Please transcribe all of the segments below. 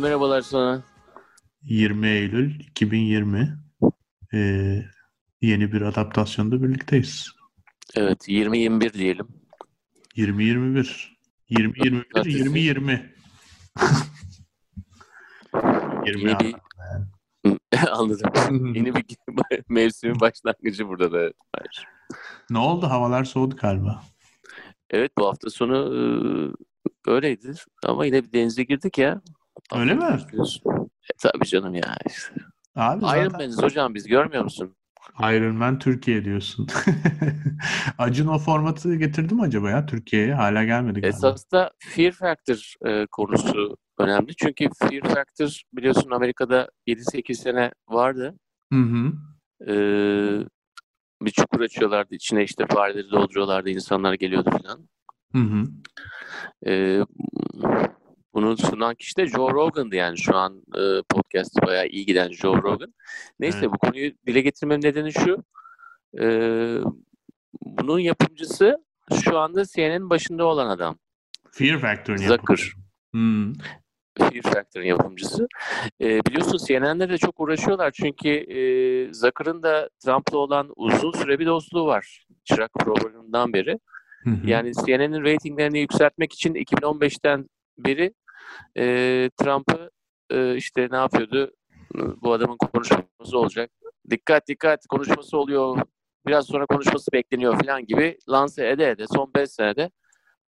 Merhabalar sana. 20 Eylül 2020 ee, yeni bir adaptasyonda birlikteyiz. Evet 20-21 diyelim. 20-21 20-21 20-20 Yeni bir anladım. Yeni bir mevsimin başlangıcı burada da. Hayır. Ne oldu? Havalar soğudu galiba. Evet bu hafta sonu e, öyleydi. Ama yine bir denize girdik ya. Öyle mi? E, tabii canım ya. Işte. Abi Iron zaten... Man'iz hocam biz görmüyor musun? Iron Man Türkiye diyorsun. Acun o formatı getirdi mi acaba ya Türkiye'ye? Hala gelmedi. Esas da Fear Factor e, konusu önemli. Çünkü Fear Factor biliyorsun Amerika'da 7-8 sene vardı. Hı hı. E, bir çukur açıyorlardı. içine işte fareleri dolduruyorlardı. insanlar geliyordu falan. Hı hı. E, bunu sunan kişi de Joe Rogan'dı yani şu an e, podcast bayağı iyi giden Joe Rogan. Neyse evet. bu konuyu dile getirmem nedeni şu. E, bunun yapımcısı şu anda CNN'in başında olan adam. Fear Factor'ın Zucker. Hmm. Fear Factor'ın yapımcısı. E, biliyorsun CNN'de de çok uğraşıyorlar çünkü e, Zucker'ın da Trump'la olan uzun süre bir dostluğu var. Çırak programından beri. Hı hı. Yani CNN'in reytinglerini yükseltmek için 2015'ten beri e, Trump'ı e, işte ne yapıyordu? Bu adamın konuşması olacak. Dikkat dikkat konuşması oluyor. Biraz sonra konuşması bekleniyor falan gibi lanse ede ede son 5 senede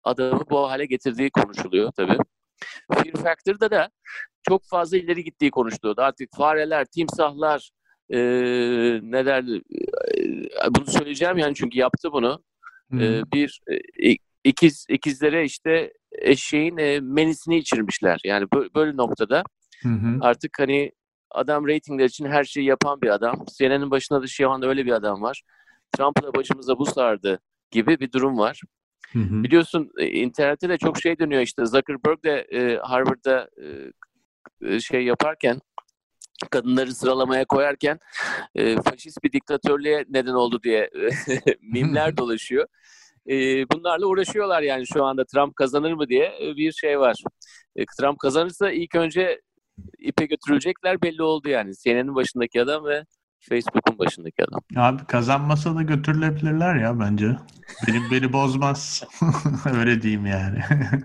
adamı bu hale getirdiği konuşuluyor tabii. Fear Factor'da da çok fazla ileri gittiği konuşuluyordu. Artık fareler, timsahlar e, ne derdi? E, bunu söyleyeceğim yani çünkü yaptı bunu. Hmm. E, bir e, ikiz ikizlere işte eşeğin e, menisini içirmişler. Yani böyle, böyle noktada hı hı. artık hani adam reytingler için her şeyi yapan bir adam. CNN'in başında da şu anda öyle bir adam var. Trump'la başımıza bu sardı gibi bir durum var. Hı hı. Biliyorsun internette de çok şey dönüyor işte Zuckerberg de e, Harvard'da e, şey yaparken kadınları sıralamaya koyarken e, faşist bir diktatörlüğe neden oldu diye mimler dolaşıyor. E, bunlarla uğraşıyorlar yani şu anda Trump kazanır mı diye bir şey var. E, Trump kazanırsa ilk önce ipe götürülecekler belli oldu yani. CNN'in başındaki adam ve Facebook'un başındaki adam. Abi kazanmasa da götürülebilirler ya bence. Benim beni bozmaz. Öyle diyeyim yani.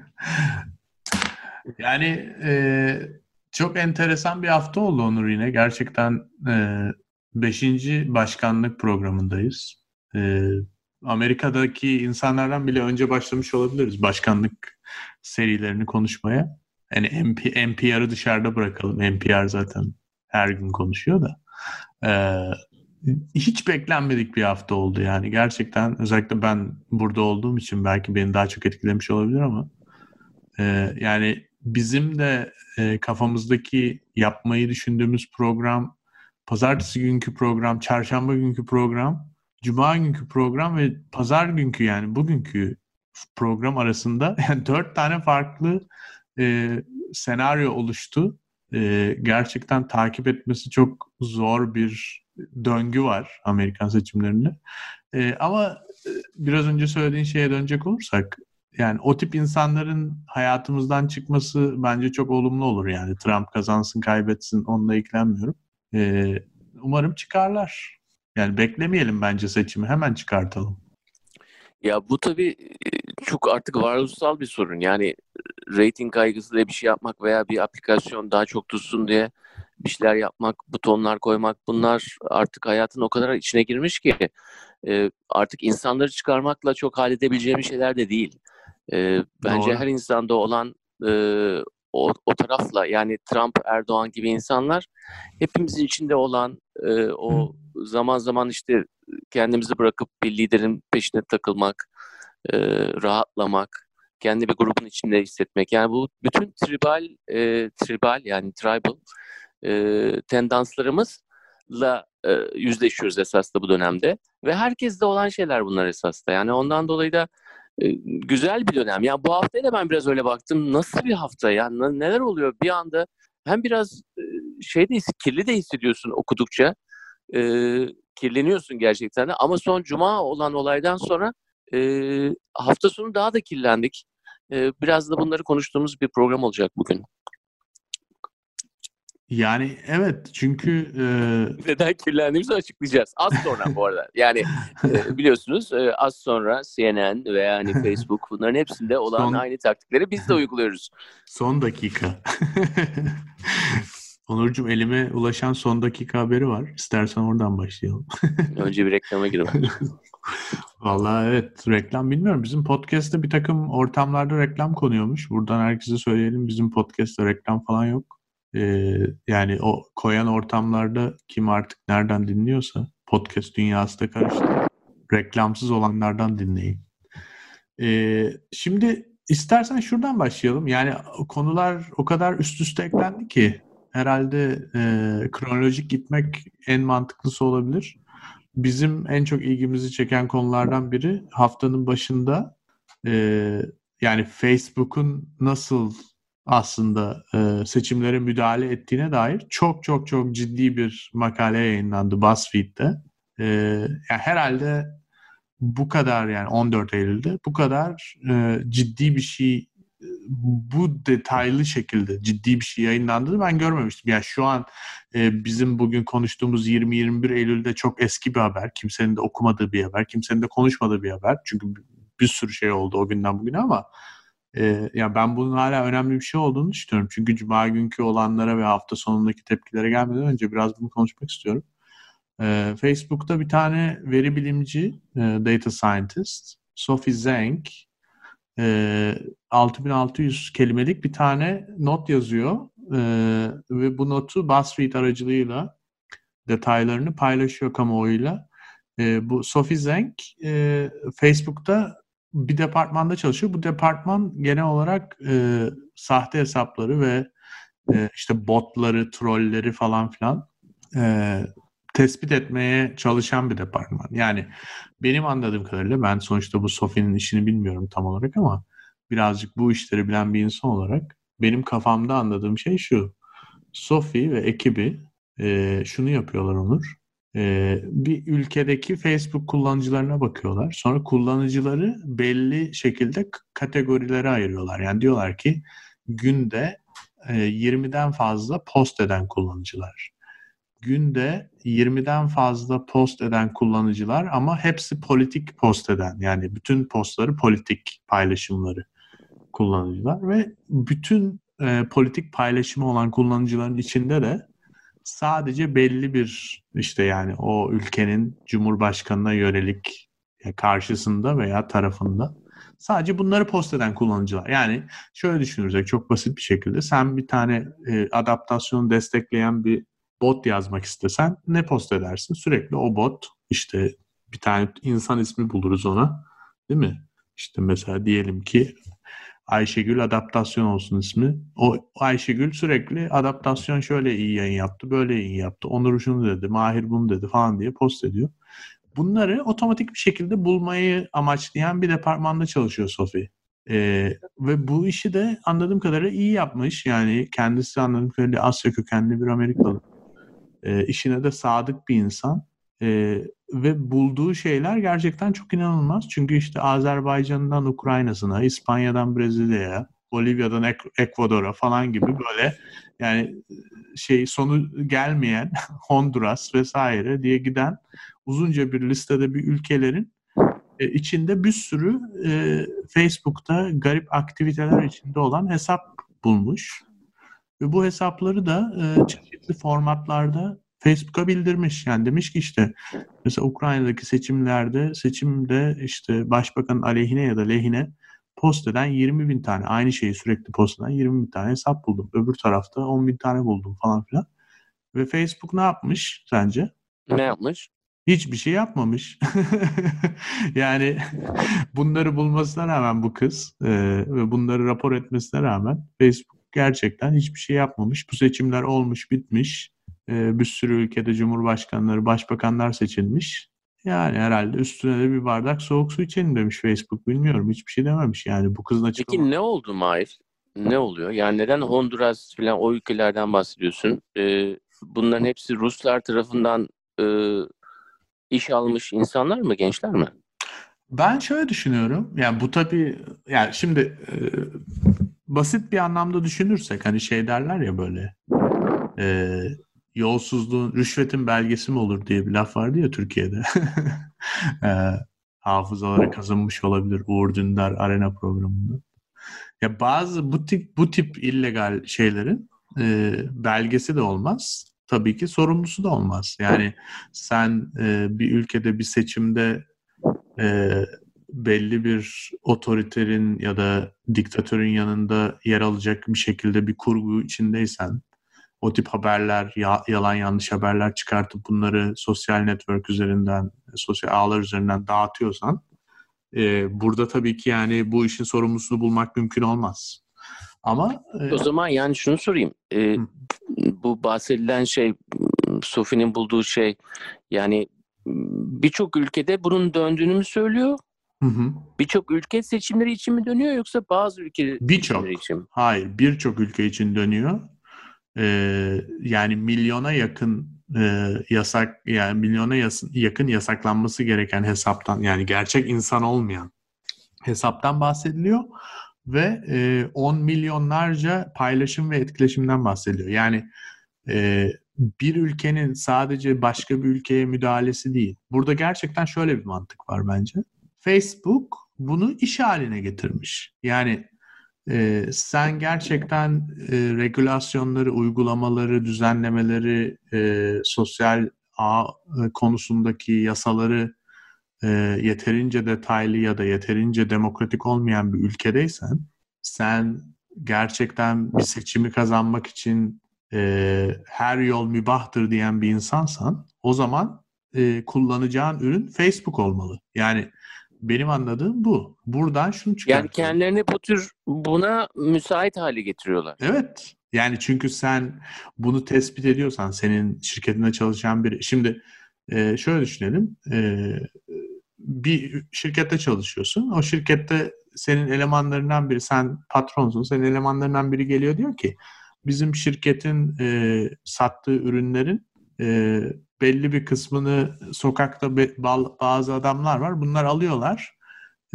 yani e, çok enteresan bir hafta oldu Onur yine. Gerçekten e, beşinci başkanlık programındayız. E, Amerika'daki insanlardan bile önce başlamış olabiliriz başkanlık serilerini konuşmaya. Yani MP, NPR'ı dışarıda bırakalım. NPR zaten her gün konuşuyor da. Ee, hiç beklenmedik bir hafta oldu yani. Gerçekten özellikle ben burada olduğum için belki beni daha çok etkilemiş olabilir ama e, yani bizim de e, kafamızdaki yapmayı düşündüğümüz program pazartesi günkü program, çarşamba günkü program, cuma günkü program ve pazar günkü yani bugünkü program arasında yani dört tane farklı e, senaryo oluştu e, gerçekten takip etmesi çok zor bir döngü var Amerikan seçimlerinde. E, ama biraz önce söylediğin şeye dönecek olursak yani o tip insanların hayatımızdan çıkması bence çok olumlu olur yani. Trump kazansın kaybetsin onunla ilgilenmiyorum. E, umarım çıkarlar. Yani beklemeyelim bence seçimi hemen çıkartalım. Ya bu tabii çok artık varoluşsal bir sorun. Yani rating kaygısı diye bir şey yapmak veya bir aplikasyon daha çok tutsun diye bir şeyler yapmak, butonlar koymak bunlar artık hayatın o kadar içine girmiş ki e, artık insanları çıkarmakla çok halledebileceğimiz şeyler de değil. E, bence Doğru. her insanda olan e, o, o tarafla yani Trump, Erdoğan gibi insanlar hepimizin içinde olan e, o zaman zaman işte kendimizi bırakıp bir liderin peşine takılmak, e, rahatlamak, kendi bir grubun içinde hissetmek. Yani bu bütün tribal, e, tribal yani tribal e, tendanslarımızla e, yüzleşiyoruz esasında bu dönemde. Ve herkeste olan şeyler bunlar esasında. Yani ondan dolayı da e, güzel bir dönem. Yani bu haftaya da ben biraz öyle baktım. Nasıl bir hafta ya? Neler oluyor? Bir anda hem biraz e, şey de kirli de hissediyorsun okudukça. E, kirleniyorsun gerçekten de. Ama son cuma olan olaydan sonra e, hafta sonu daha da kirlendik. E, biraz da bunları konuştuğumuz bir program olacak bugün. Yani evet çünkü e... neden kirlendiğimizi açıklayacağız. Az sonra bu arada. Yani e, biliyorsunuz e, az sonra CNN veya hani Facebook bunların hepsinde olan son... aynı taktikleri biz de uyguluyoruz. Son dakika. Onurcuğum elime ulaşan son dakika haberi var. İstersen oradan başlayalım. Önce bir reklama girelim. Vallahi evet reklam bilmiyorum. Bizim podcast'te bir takım ortamlarda reklam konuyormuş. Buradan herkese söyleyelim bizim podcast'te reklam falan yok. Ee, yani o koyan ortamlarda kim artık nereden dinliyorsa podcast dünyası da karıştı. Reklamsız olanlardan dinleyin. Ee, şimdi istersen şuradan başlayalım. Yani konular o kadar üst üste eklendi ki herhalde e, kronolojik gitmek en mantıklısı olabilir. Bizim en çok ilgimizi çeken konulardan biri haftanın başında e, yani Facebook'un nasıl aslında e, seçimlere müdahale ettiğine dair çok çok çok ciddi bir makale yayınlandı BuzzFeed'de. E, yani herhalde bu kadar yani 14 Eylül'de bu kadar e, ciddi bir şey bu detaylı şekilde ciddi bir şey yayınlandığını ben görmemiştim. Yani şu an e, bizim bugün konuştuğumuz 20-21 Eylül'de çok eski bir haber. Kimsenin de okumadığı bir haber. Kimsenin de konuşmadığı bir haber. Çünkü bir sürü şey oldu o günden bugüne ama e, yani ben bunun hala önemli bir şey olduğunu düşünüyorum. Çünkü Cuma günkü olanlara ve hafta sonundaki tepkilere gelmeden önce biraz bunu konuşmak istiyorum. E, Facebook'ta bir tane veri bilimci, e, data scientist, Sophie Zhang, e, 6600 kelimelik bir tane not yazıyor e, ve bu notu BuzzFeed aracılığıyla detaylarını paylaşıyor kamuoyuyla. E, bu Sophie Zhang e, Facebook'ta bir departmanda çalışıyor. Bu departman genel olarak e, sahte hesapları ve e, işte botları, trolleri falan filan e, tespit etmeye çalışan bir departman. Yani benim anladığım kadarıyla ben sonuçta bu Sophie'nin işini bilmiyorum tam olarak ama birazcık bu işleri bilen bir insan olarak benim kafamda anladığım şey şu. Sophie ve ekibi e, şunu yapıyorlar Onur. E, bir ülkedeki Facebook kullanıcılarına bakıyorlar. Sonra kullanıcıları belli şekilde kategorilere ayırıyorlar. Yani diyorlar ki günde e, 20'den fazla post eden kullanıcılar günde 20'den fazla post eden kullanıcılar ama hepsi politik post eden yani bütün postları politik paylaşımları kullanıcılar ve bütün e, politik paylaşımı olan kullanıcıların içinde de sadece belli bir işte yani o ülkenin cumhurbaşkanına yönelik karşısında veya tarafında sadece bunları post eden kullanıcılar. Yani şöyle düşünürsek çok basit bir şekilde sen bir tane e, adaptasyonu destekleyen bir bot yazmak istesen ne post edersin? Sürekli o bot işte bir tane insan ismi buluruz ona. Değil mi? İşte mesela diyelim ki Ayşegül adaptasyon olsun ismi. O Ayşegül sürekli adaptasyon şöyle iyi yayın yaptı, böyle iyi yaptı. Onur şunu dedi, Mahir bunu dedi falan diye post ediyor. Bunları otomatik bir şekilde bulmayı amaçlayan bir departmanda çalışıyor Sophie. Ee, ve bu işi de anladığım kadarıyla iyi yapmış. Yani kendisi anladığım kadarıyla Asya kökenli bir Amerikalı. Ee, işine de sadık bir insan. Ee, ve bulduğu şeyler gerçekten çok inanılmaz. Çünkü işte Azerbaycan'dan Ukrayna'sına, İspanya'dan Brezilya'ya, Bolivya'dan Ek- Ekvador'a falan gibi böyle yani şey sonu gelmeyen Honduras vesaire diye giden uzunca bir listede bir ülkelerin e, içinde bir sürü e, Facebook'ta garip aktiviteler içinde olan hesap bulmuş. Ve bu hesapları da e, çeşitli formatlarda Facebook'a bildirmiş. Yani demiş ki işte mesela Ukrayna'daki seçimlerde seçimde işte başbakanın aleyhine ya da lehine post eden 20 bin tane aynı şeyi sürekli post eden 20 bin tane hesap buldum. Öbür tarafta 10 bin tane buldum falan filan. Ve Facebook ne yapmış sence? Ne yapmış? Hiçbir şey yapmamış. yani bunları bulmasına rağmen bu kız e, ve bunları rapor etmesine rağmen Facebook gerçekten hiçbir şey yapmamış. Bu seçimler olmuş bitmiş e, bir sürü ülkede cumhurbaşkanları, başbakanlar seçilmiş. Yani herhalde üstüne de bir bardak soğuk su içelim demiş Facebook. Bilmiyorum hiçbir şey dememiş yani bu kızın açıklaması. Peki ne oldu Mahir? Ne oluyor? Yani neden Honduras falan o ülkelerden bahsediyorsun? Ee, bunların hepsi Ruslar tarafından e, iş almış insanlar mı, gençler mi? Ben şöyle düşünüyorum. Yani bu tabii yani şimdi e, basit bir anlamda düşünürsek hani şey derler ya böyle e, yolsuzluğun, rüşvetin belgesi mi olur diye bir laf vardı ya Türkiye'de. e, hafızaları kazınmış olabilir Uğur Dündar Arena programında. Ya bazı bu tip bu tip illegal şeylerin e, belgesi de olmaz. Tabii ki sorumlusu da olmaz. Yani sen e, bir ülkede bir seçimde e, belli bir otoriterin ya da diktatörün yanında yer alacak bir şekilde bir kurgu içindeysen o tip haberler, ya, yalan yanlış haberler çıkartıp bunları sosyal network üzerinden, sosyal ağlar üzerinden dağıtıyorsan e, burada tabii ki yani bu işin sorumlusunu bulmak mümkün olmaz. Ama e, o zaman yani şunu sorayım. E, bu bahsedilen şey Sofi'nin bulduğu şey yani birçok ülkede bunun döndüğünü mü söylüyor? Birçok ülke seçimleri için mi dönüyor yoksa bazı ülke birçok için Hayır, birçok ülke için dönüyor. Ee, yani milyona yakın e, yasak yani milyona yas- yakın yasaklanması gereken hesaptan yani gerçek insan olmayan hesaptan bahsediliyor ve e, 10 milyonlarca paylaşım ve etkileşimden bahsediyor. Yani e, bir ülkenin sadece başka bir ülkeye müdahalesi değil. Burada gerçekten şöyle bir mantık var bence. Facebook bunu iş haline getirmiş. Yani e, sen gerçekten e, regülasyonları, uygulamaları, düzenlemeleri, e, sosyal ağ e, konusundaki yasaları e, yeterince detaylı ya da yeterince demokratik olmayan bir ülkedeysen, sen gerçekten bir seçimi kazanmak için e, her yol mübahtır diyen bir insansan, o zaman e, kullanacağın ürün Facebook olmalı. Yani benim anladığım bu. Buradan şunu çıkartıyor. Yani kendilerini bu tür buna müsait hale getiriyorlar. Evet. Yani çünkü sen bunu tespit ediyorsan senin şirketinde çalışan biri. Şimdi e, şöyle düşünelim. E, bir şirkette çalışıyorsun. O şirkette senin elemanlarından biri, sen patronsun, senin elemanlarından biri geliyor diyor ki bizim şirketin e, sattığı ürünlerin e, belli bir kısmını sokakta bazı adamlar var. Bunlar alıyorlar.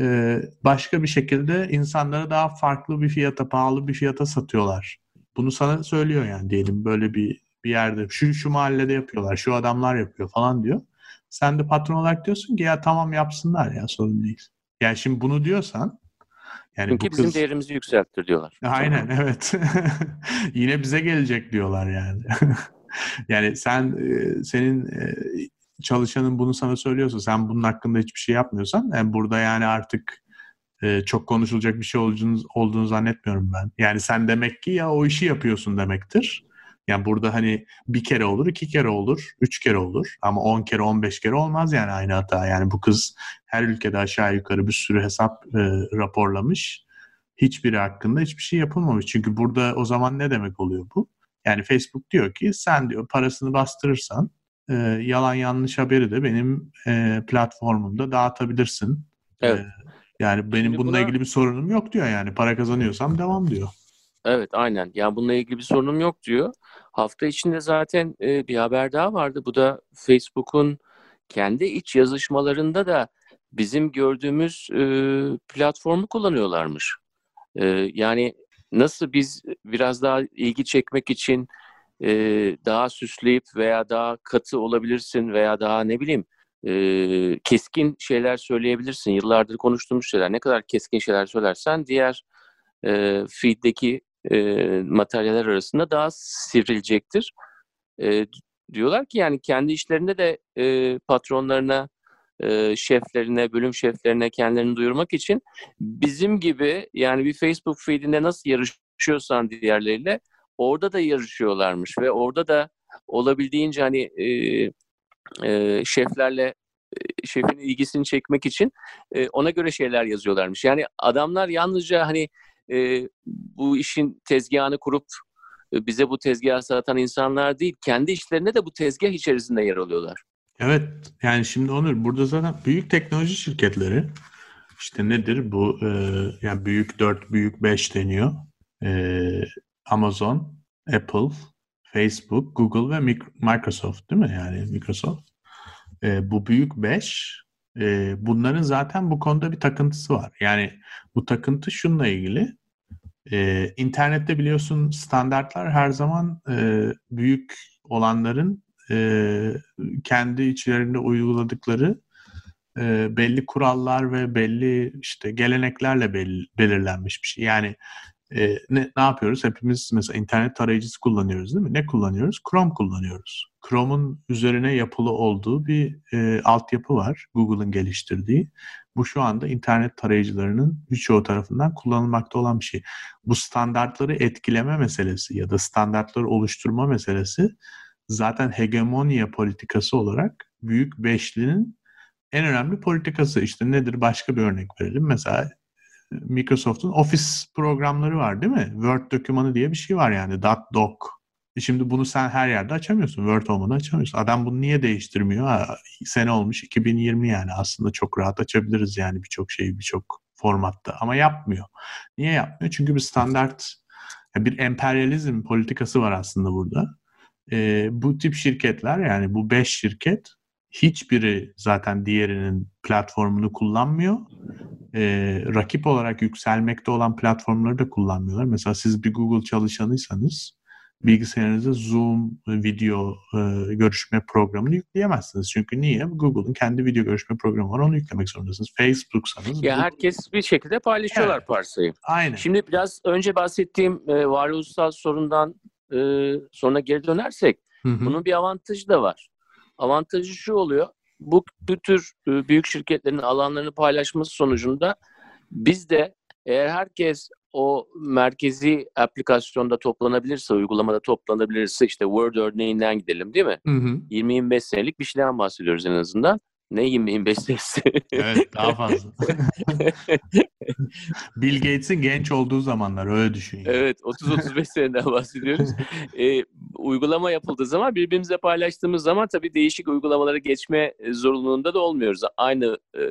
Ee, başka bir şekilde insanlara daha farklı bir fiyata, pahalı bir fiyata satıyorlar. Bunu sana söylüyor yani diyelim böyle bir bir yerde şu şu mahallede yapıyorlar, şu adamlar yapıyor falan diyor. Sen de patron olarak diyorsun ki ya tamam yapsınlar ya sorun değil. Yani şimdi bunu diyorsan yani Çünkü bu bizim kız... değerimizi yükselttir diyorlar. Aynen evet. Yine bize gelecek diyorlar yani. yani sen senin çalışanın bunu sana söylüyorsa sen bunun hakkında hiçbir şey yapmıyorsan yani burada yani artık çok konuşulacak bir şey olduğunu, olduğunu zannetmiyorum ben. Yani sen demek ki ya o işi yapıyorsun demektir. Yani burada hani bir kere olur, iki kere olur, üç kere olur. Ama on kere, on beş kere olmaz yani aynı hata. Yani bu kız her ülkede aşağı yukarı bir sürü hesap e, raporlamış. Hiçbiri hakkında hiçbir şey yapılmamış. Çünkü burada o zaman ne demek oluyor bu? Yani Facebook diyor ki sen diyor parasını bastırırsan e, yalan yanlış haberi de benim e, platformumda dağıtabilirsin. E, evet. E, yani benim Şimdi bununla buna... ilgili bir sorunum yok diyor yani. Para kazanıyorsam devam diyor. Evet aynen. Yani bununla ilgili bir sorunum yok diyor. Hafta içinde zaten e, bir haber daha vardı. Bu da Facebook'un kendi iç yazışmalarında da bizim gördüğümüz e, platformu kullanıyorlarmış. E, yani nasıl biz biraz daha ilgi çekmek için e, daha süsleyip veya daha katı olabilirsin veya daha ne bileyim e, keskin şeyler söyleyebilirsin. Yıllardır konuştuğumuz şeyler. Ne kadar keskin şeyler söylersen diğer e, feed'deki e, materyaller arasında daha sivrilecektir. E, diyorlar ki yani kendi işlerinde de e, patronlarına e, şeflerine, bölüm şeflerine kendilerini duyurmak için bizim gibi yani bir Facebook feedinde nasıl yarışıyorsan diğerleriyle orada da yarışıyorlarmış ve orada da olabildiğince hani e, e, şeflerle e, şefin ilgisini çekmek için e, ona göre şeyler yazıyorlarmış. Yani adamlar yalnızca hani e, bu işin tezgahını kurup e, bize bu tezgahı satan insanlar değil, kendi işlerinde de bu tezgah içerisinde yer alıyorlar. Evet yani şimdi Onur burada zaten büyük teknoloji şirketleri işte nedir bu e, yani büyük 4 büyük 5 deniyor. E, Amazon, Apple, Facebook, Google ve Microsoft değil mi yani Microsoft. E, bu büyük 5 e, bunların zaten bu konuda bir takıntısı var. Yani bu takıntı şununla ilgili E, internette biliyorsun standartlar her zaman e, büyük olanların e, kendi içlerinde uyguladıkları e, belli kurallar ve belli işte geleneklerle belli, belirlenmiş bir şey. Yani e, ne, ne yapıyoruz? Hepimiz mesela internet tarayıcısı kullanıyoruz değil mi? Ne kullanıyoruz? Chrome kullanıyoruz. Chrome'un üzerine yapılı olduğu bir e, altyapı var. Google'ın geliştirdiği. Bu şu anda internet tarayıcılarının birçoğu tarafından kullanılmakta olan bir şey. Bu standartları etkileme meselesi ya da standartları oluşturma meselesi zaten hegemonya politikası olarak büyük beşlinin en önemli politikası. İşte nedir? Başka bir örnek verelim. Mesela Microsoft'un Office programları var değil mi? Word dokümanı diye bir şey var yani. .doc. E şimdi bunu sen her yerde açamıyorsun. Word olmadan açamıyorsun. Adam bunu niye değiştirmiyor? Ha, sene olmuş 2020 yani. Aslında çok rahat açabiliriz yani birçok şeyi birçok formatta. Ama yapmıyor. Niye yapmıyor? Çünkü bir standart, bir emperyalizm politikası var aslında burada. E, bu tip şirketler yani bu beş şirket hiçbiri zaten diğerinin platformunu kullanmıyor. Ee, rakip olarak yükselmekte olan platformları da kullanmıyorlar. Mesela siz bir Google çalışanıysanız bilgisayarınıza Zoom video e, görüşme programını yükleyemezsiniz. Çünkü niye? Google'un kendi video görüşme programı var. Onu yüklemek zorundasınız. Facebook'sanız... Ya herkes bir şekilde paylaşıyorlar evet. parsayı. Aynen. Şimdi biraz önce bahsettiğim e, varoluşsal sorundan e, sonra geri dönersek hı hı. bunun bir avantajı da var. Avantajı şu oluyor. Bu, bu tür e, büyük şirketlerin alanlarını paylaşması sonucunda biz de eğer herkes o merkezi aplikasyonda toplanabilirse, uygulamada toplanabilirse işte Word örneğinden gidelim değil mi? 20-25 senelik bir şeyden bahsediyoruz en azından. Ne 25 senesi? evet daha fazla. Bill Gates'in genç olduğu zamanlar öyle düşün. Evet 30-35 seneden bahsediyoruz. e, uygulama yapıldığı zaman birbirimize paylaştığımız zaman tabii değişik uygulamaları geçme zorunluluğunda da olmuyoruz. Aynı e,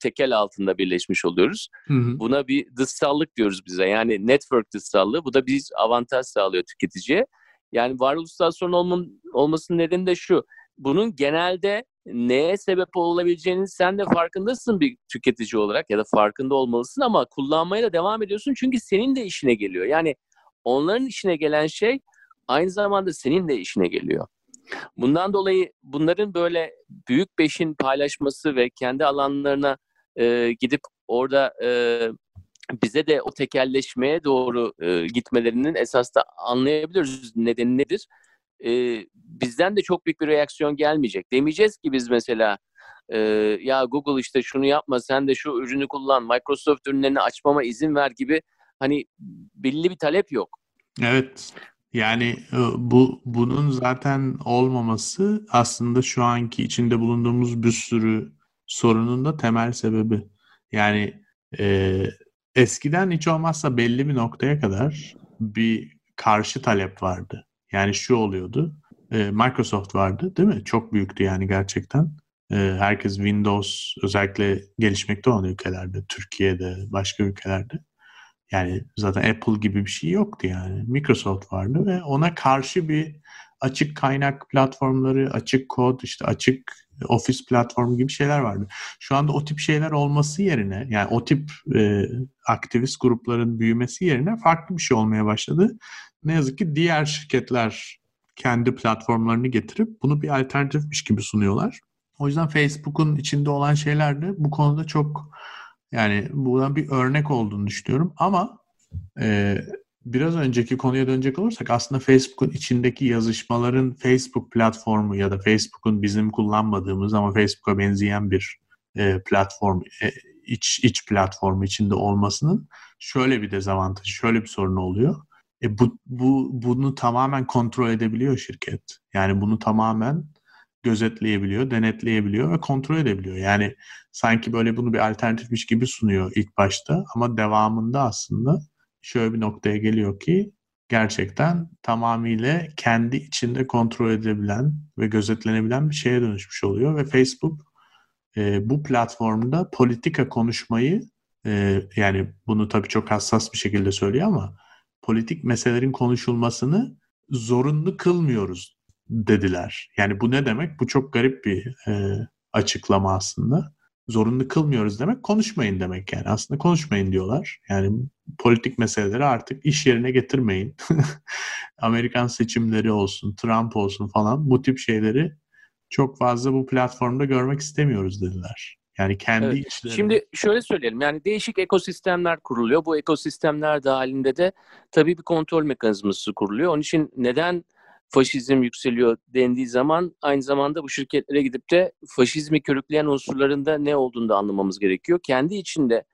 tekel altında birleşmiş oluyoruz. Hı hı. Buna bir dışsallık diyoruz bize. Yani network dışsallığı. Bu da biz avantaj sağlıyor tüketiciye. Yani varoluşsal sorun olmanın, olmasının nedeni de şu. Bunun genelde neye sebep olabileceğini sen de farkındasın bir tüketici olarak ya da farkında olmalısın ama kullanmaya da devam ediyorsun çünkü senin de işine geliyor. Yani onların işine gelen şey aynı zamanda senin de işine geliyor. Bundan dolayı bunların böyle büyük beşin paylaşması ve kendi alanlarına e, gidip orada e, bize de o tekelleşmeye doğru e, gitmelerinin esas da anlayabiliyoruz nedeni nedir e, bizden de çok büyük bir reaksiyon gelmeyecek. Demeyeceğiz ki biz mesela e, ya Google işte şunu yapma sen de şu ürünü kullan Microsoft ürünlerini açmama izin ver gibi hani belli bir talep yok. Evet. Yani bu bunun zaten olmaması aslında şu anki içinde bulunduğumuz bir sürü sorunun da temel sebebi. Yani e, eskiden hiç olmazsa belli bir noktaya kadar bir karşı talep vardı. Yani şu oluyordu. E, Microsoft vardı değil mi? Çok büyüktü yani gerçekten. E, herkes Windows özellikle gelişmekte olan ülkelerde, Türkiye'de, başka ülkelerde. Yani zaten Apple gibi bir şey yoktu yani. Microsoft vardı ve ona karşı bir açık kaynak platformları, açık kod, işte açık ofis platformu gibi şeyler vardı. Şu anda o tip şeyler olması yerine yani o tip e, aktivist grupların büyümesi yerine farklı bir şey olmaya başladı ne yazık ki diğer şirketler kendi platformlarını getirip bunu bir alternatifmiş gibi sunuyorlar. O yüzden Facebook'un içinde olan şeyler de bu konuda çok yani buradan bir örnek olduğunu düşünüyorum. Ama e, biraz önceki konuya dönecek olursak aslında Facebook'un içindeki yazışmaların Facebook platformu ya da Facebook'un bizim kullanmadığımız ama Facebook'a benzeyen bir e, platform, e, iç, iç platformu içinde olmasının şöyle bir dezavantajı, şöyle bir sorunu oluyor. E bu, bu bunu tamamen kontrol edebiliyor şirket. Yani bunu tamamen gözetleyebiliyor, denetleyebiliyor ve kontrol edebiliyor. Yani sanki böyle bunu bir alternatifmiş gibi sunuyor ilk başta ama devamında aslında şöyle bir noktaya geliyor ki gerçekten tamamıyla kendi içinde kontrol edebilen ve gözetlenebilen bir şeye dönüşmüş oluyor ve Facebook e, bu platformda politika konuşmayı e, yani bunu tabii çok hassas bir şekilde söylüyor ama politik meselelerin konuşulmasını zorunlu kılmıyoruz dediler. Yani bu ne demek? Bu çok garip bir e, açıklama aslında. zorunlu kılmıyoruz demek konuşmayın demek yani. Aslında konuşmayın diyorlar. Yani politik meseleleri artık iş yerine getirmeyin. Amerikan seçimleri olsun, Trump olsun falan bu tip şeyleri çok fazla bu platformda görmek istemiyoruz dediler. Yani kendi evet. işleri. Şimdi şöyle söyleyelim. Yani değişik ekosistemler kuruluyor. Bu ekosistemler dahilinde de tabii bir kontrol mekanizması kuruluyor. Onun için neden faşizm yükseliyor dendiği zaman aynı zamanda bu şirketlere gidip de faşizmi körükleyen unsurların da ne olduğunu da anlamamız gerekiyor. Kendi içinde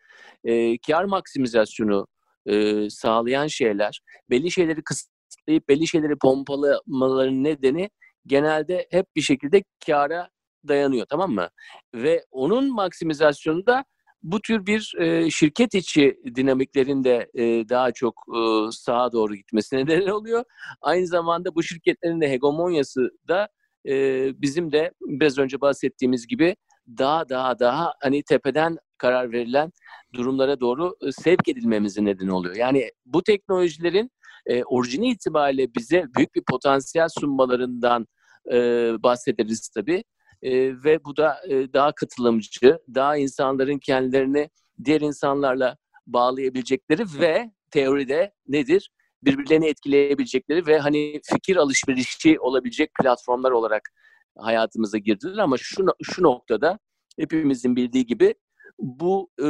e, kar maksimizasyonu e, sağlayan şeyler, belli şeyleri kısıtlayıp belli şeyleri pompalamaların nedeni genelde hep bir şekilde kara dayanıyor tamam mı? Ve onun maksimizasyonu da bu tür bir e, şirket içi dinamiklerin de e, daha çok e, sağa doğru gitmesine neden oluyor. Aynı zamanda bu şirketlerin de hegemonyası da e, bizim de biraz önce bahsettiğimiz gibi daha daha daha hani tepeden karar verilen durumlara doğru e, sevk edilmemizin nedeni oluyor. Yani bu teknolojilerin e, orijini itibariyle bize büyük bir potansiyel sunmalarından e, bahsederiz tabii e, ve bu da e, daha katılımcı, daha insanların kendilerini diğer insanlarla bağlayabilecekleri ve teoride nedir? Birbirlerini etkileyebilecekleri ve hani fikir alışverişi olabilecek platformlar olarak hayatımıza girdiler ama şu şu noktada hepimizin bildiği gibi bu e,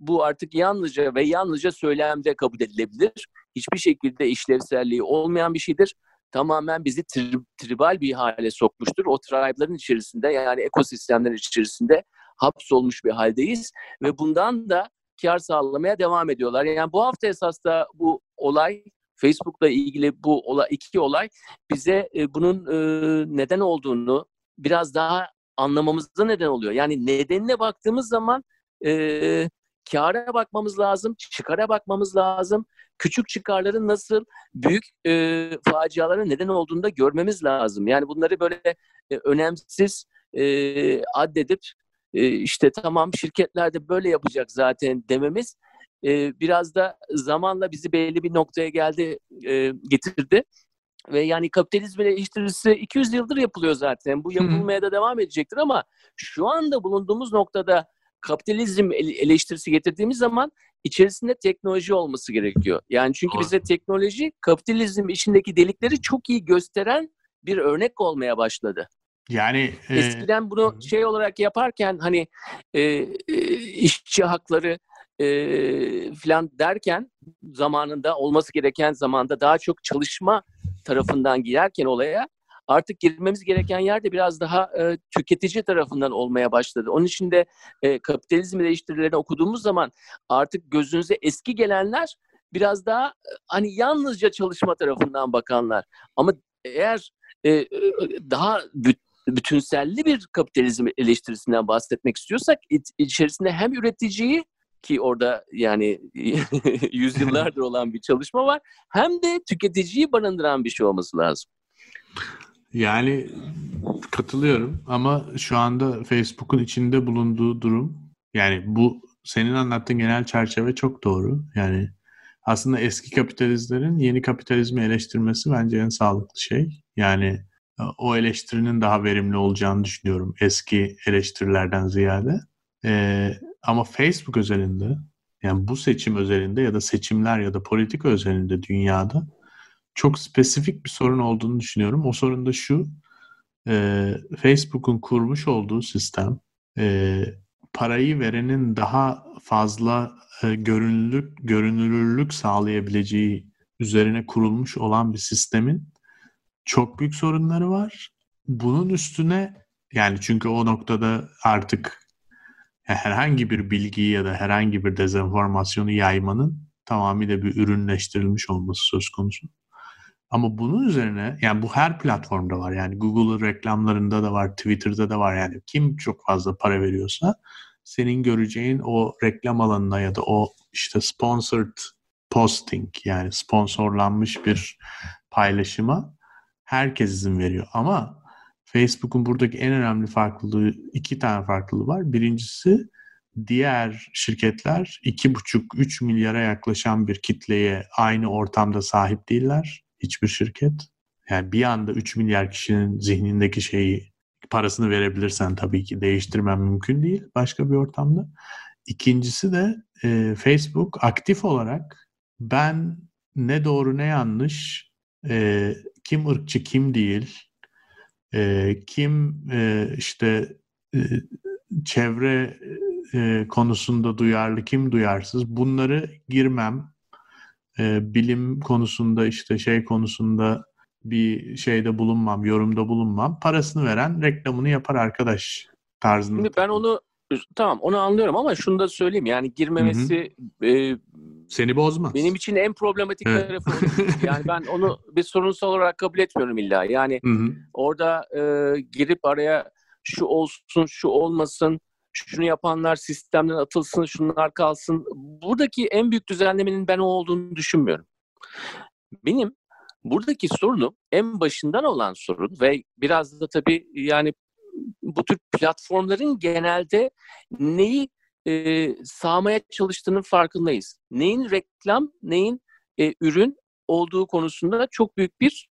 bu artık yalnızca ve yalnızca söylemde kabul edilebilir. Hiçbir şekilde işlevselliği olmayan bir şeydir tamamen bizi tri- tribal bir hale sokmuştur. O tribe'ların içerisinde yani ekosistemlerin içerisinde hapsolmuş bir haldeyiz ve bundan da kar sağlamaya devam ediyorlar. Yani bu hafta esas da bu olay Facebook'la ilgili bu olay, iki olay bize e, bunun e, neden olduğunu biraz daha anlamamızda neden oluyor. Yani nedenine baktığımız zaman e, kâra bakmamız lazım, çıkara bakmamız lazım. Küçük çıkarların nasıl büyük e, facialara neden olduğunu da görmemiz lazım. Yani bunları böyle e, önemsiz e, addedip e, işte tamam şirketler de böyle yapacak zaten dememiz e, biraz da zamanla bizi belli bir noktaya geldi e, getirdi. Ve yani kapitalizm eleştirisi 200 yıldır yapılıyor zaten. Bu yapılmaya da devam edecektir ama şu anda bulunduğumuz noktada kapitalizm eleştirisi getirdiğimiz zaman içerisinde teknoloji olması gerekiyor. Yani çünkü bize teknoloji kapitalizm içindeki delikleri çok iyi gösteren bir örnek olmaya başladı. Yani e... eskiden bunu şey olarak yaparken hani e, e, işçi hakları e, falan derken zamanında olması gereken zamanda daha çok çalışma tarafından girerken olaya artık girmemiz gereken yer de biraz daha e, tüketici tarafından olmaya başladı. Onun için de e, kapitalizm eleştirilerini okuduğumuz zaman artık gözünüze eski gelenler biraz daha e, hani yalnızca çalışma tarafından bakanlar. Ama eğer e, e daha bütünselli bir kapitalizm eleştirisinden bahsetmek istiyorsak içerisinde hem üreticiyi ki orada yani yüzyıllardır olan bir çalışma var hem de tüketiciyi barındıran bir şey olması lazım. Yani katılıyorum ama şu anda Facebook'un içinde bulunduğu durum yani bu senin anlattığın genel çerçeve çok doğru. Yani aslında eski kapitalistlerin yeni kapitalizmi eleştirmesi bence en sağlıklı şey. Yani e, o eleştirinin daha verimli olacağını düşünüyorum eski eleştirilerden ziyade. Ee, ama Facebook özelinde yani bu seçim özelinde ya da seçimler ya da politika özelinde dünyada çok spesifik bir sorun olduğunu düşünüyorum. O sorun da şu, e, Facebook'un kurmuş olduğu sistem e, parayı verenin daha fazla e, görünürlük, görünürlük sağlayabileceği üzerine kurulmuş olan bir sistemin çok büyük sorunları var. Bunun üstüne yani çünkü o noktada artık herhangi bir bilgiyi ya da herhangi bir dezenformasyonu yaymanın tamamıyla bir ürünleştirilmiş olması söz konusu. Ama bunun üzerine yani bu her platformda var. Yani Google'ın reklamlarında da var, Twitter'da da var. Yani kim çok fazla para veriyorsa senin göreceğin o reklam alanına ya da o işte sponsored posting yani sponsorlanmış bir paylaşıma herkes izin veriyor. Ama Facebook'un buradaki en önemli farklılığı iki tane farklılığı var. Birincisi diğer şirketler 2,5-3 milyara yaklaşan bir kitleye aynı ortamda sahip değiller hiçbir şirket. Yani bir anda 3 milyar kişinin zihnindeki şeyi parasını verebilirsen tabii ki değiştirmem mümkün değil başka bir ortamda. İkincisi de e, Facebook aktif olarak ben ne doğru ne yanlış, e, kim ırkçı kim değil, e, kim e, işte e, çevre e, konusunda duyarlı, kim duyarsız bunları girmem. E, bilim konusunda işte şey konusunda bir şeyde bulunmam, yorumda bulunmam. Parasını veren reklamını yapar arkadaş tarzında. Şimdi ben onu tamam onu anlıyorum ama şunu da söyleyeyim yani girmemesi e, seni bozmaz. Benim için en problematik evet. tarafı yani ben onu bir sorunsal olarak kabul etmiyorum illa. Yani hı hı. orada e, girip araya şu olsun, şu olmasın, şunu yapanlar sistemden atılsın, şunlar kalsın. Buradaki en büyük düzenlemenin ben o olduğunu düşünmüyorum. Benim buradaki sorunu en başından olan sorun ve biraz da tabii yani bu tür platformların genelde neyi e, sağmaya çalıştığının farkındayız. Neyin reklam, neyin e, ürün olduğu konusunda çok büyük bir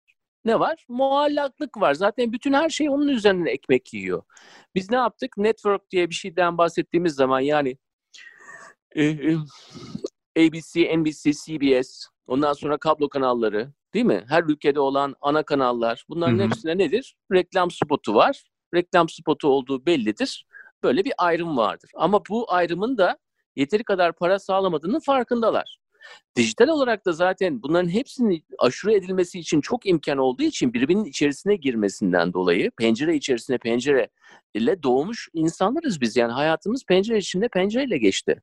ne var? Muallaklık var. Zaten bütün her şey onun üzerine ekmek yiyor. Biz ne yaptık? Network diye bir şeyden bahsettiğimiz zaman yani e, e, ABC, NBC, CBS, ondan sonra kablo kanalları, değil mi? Her ülkede olan ana kanallar. Bunların hı hı. hepsinde nedir? Reklam spotu var. Reklam spotu olduğu bellidir. Böyle bir ayrım vardır. Ama bu ayrımın da yeteri kadar para sağlamadığının farkındalar. Dijital olarak da zaten bunların hepsinin aşure edilmesi için çok imkan olduğu için birbirinin içerisine girmesinden dolayı pencere içerisine pencere ile doğmuş insanlarız biz. Yani hayatımız pencere içinde pencereyle geçti.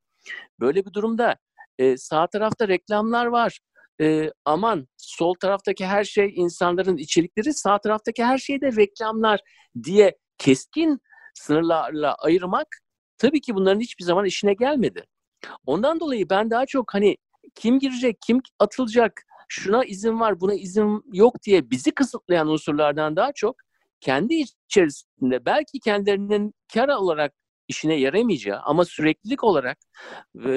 Böyle bir durumda e, sağ tarafta reklamlar var. E, aman sol taraftaki her şey insanların içerikleri, sağ taraftaki her şey de reklamlar diye keskin sınırlarla ayırmak tabii ki bunların hiçbir zaman işine gelmedi. Ondan dolayı ben daha çok hani kim girecek, kim atılacak, şuna izin var, buna izin yok diye bizi kısıtlayan unsurlardan daha çok kendi içerisinde belki kendilerinin kar olarak işine yaramayacağı ama süreklilik olarak e,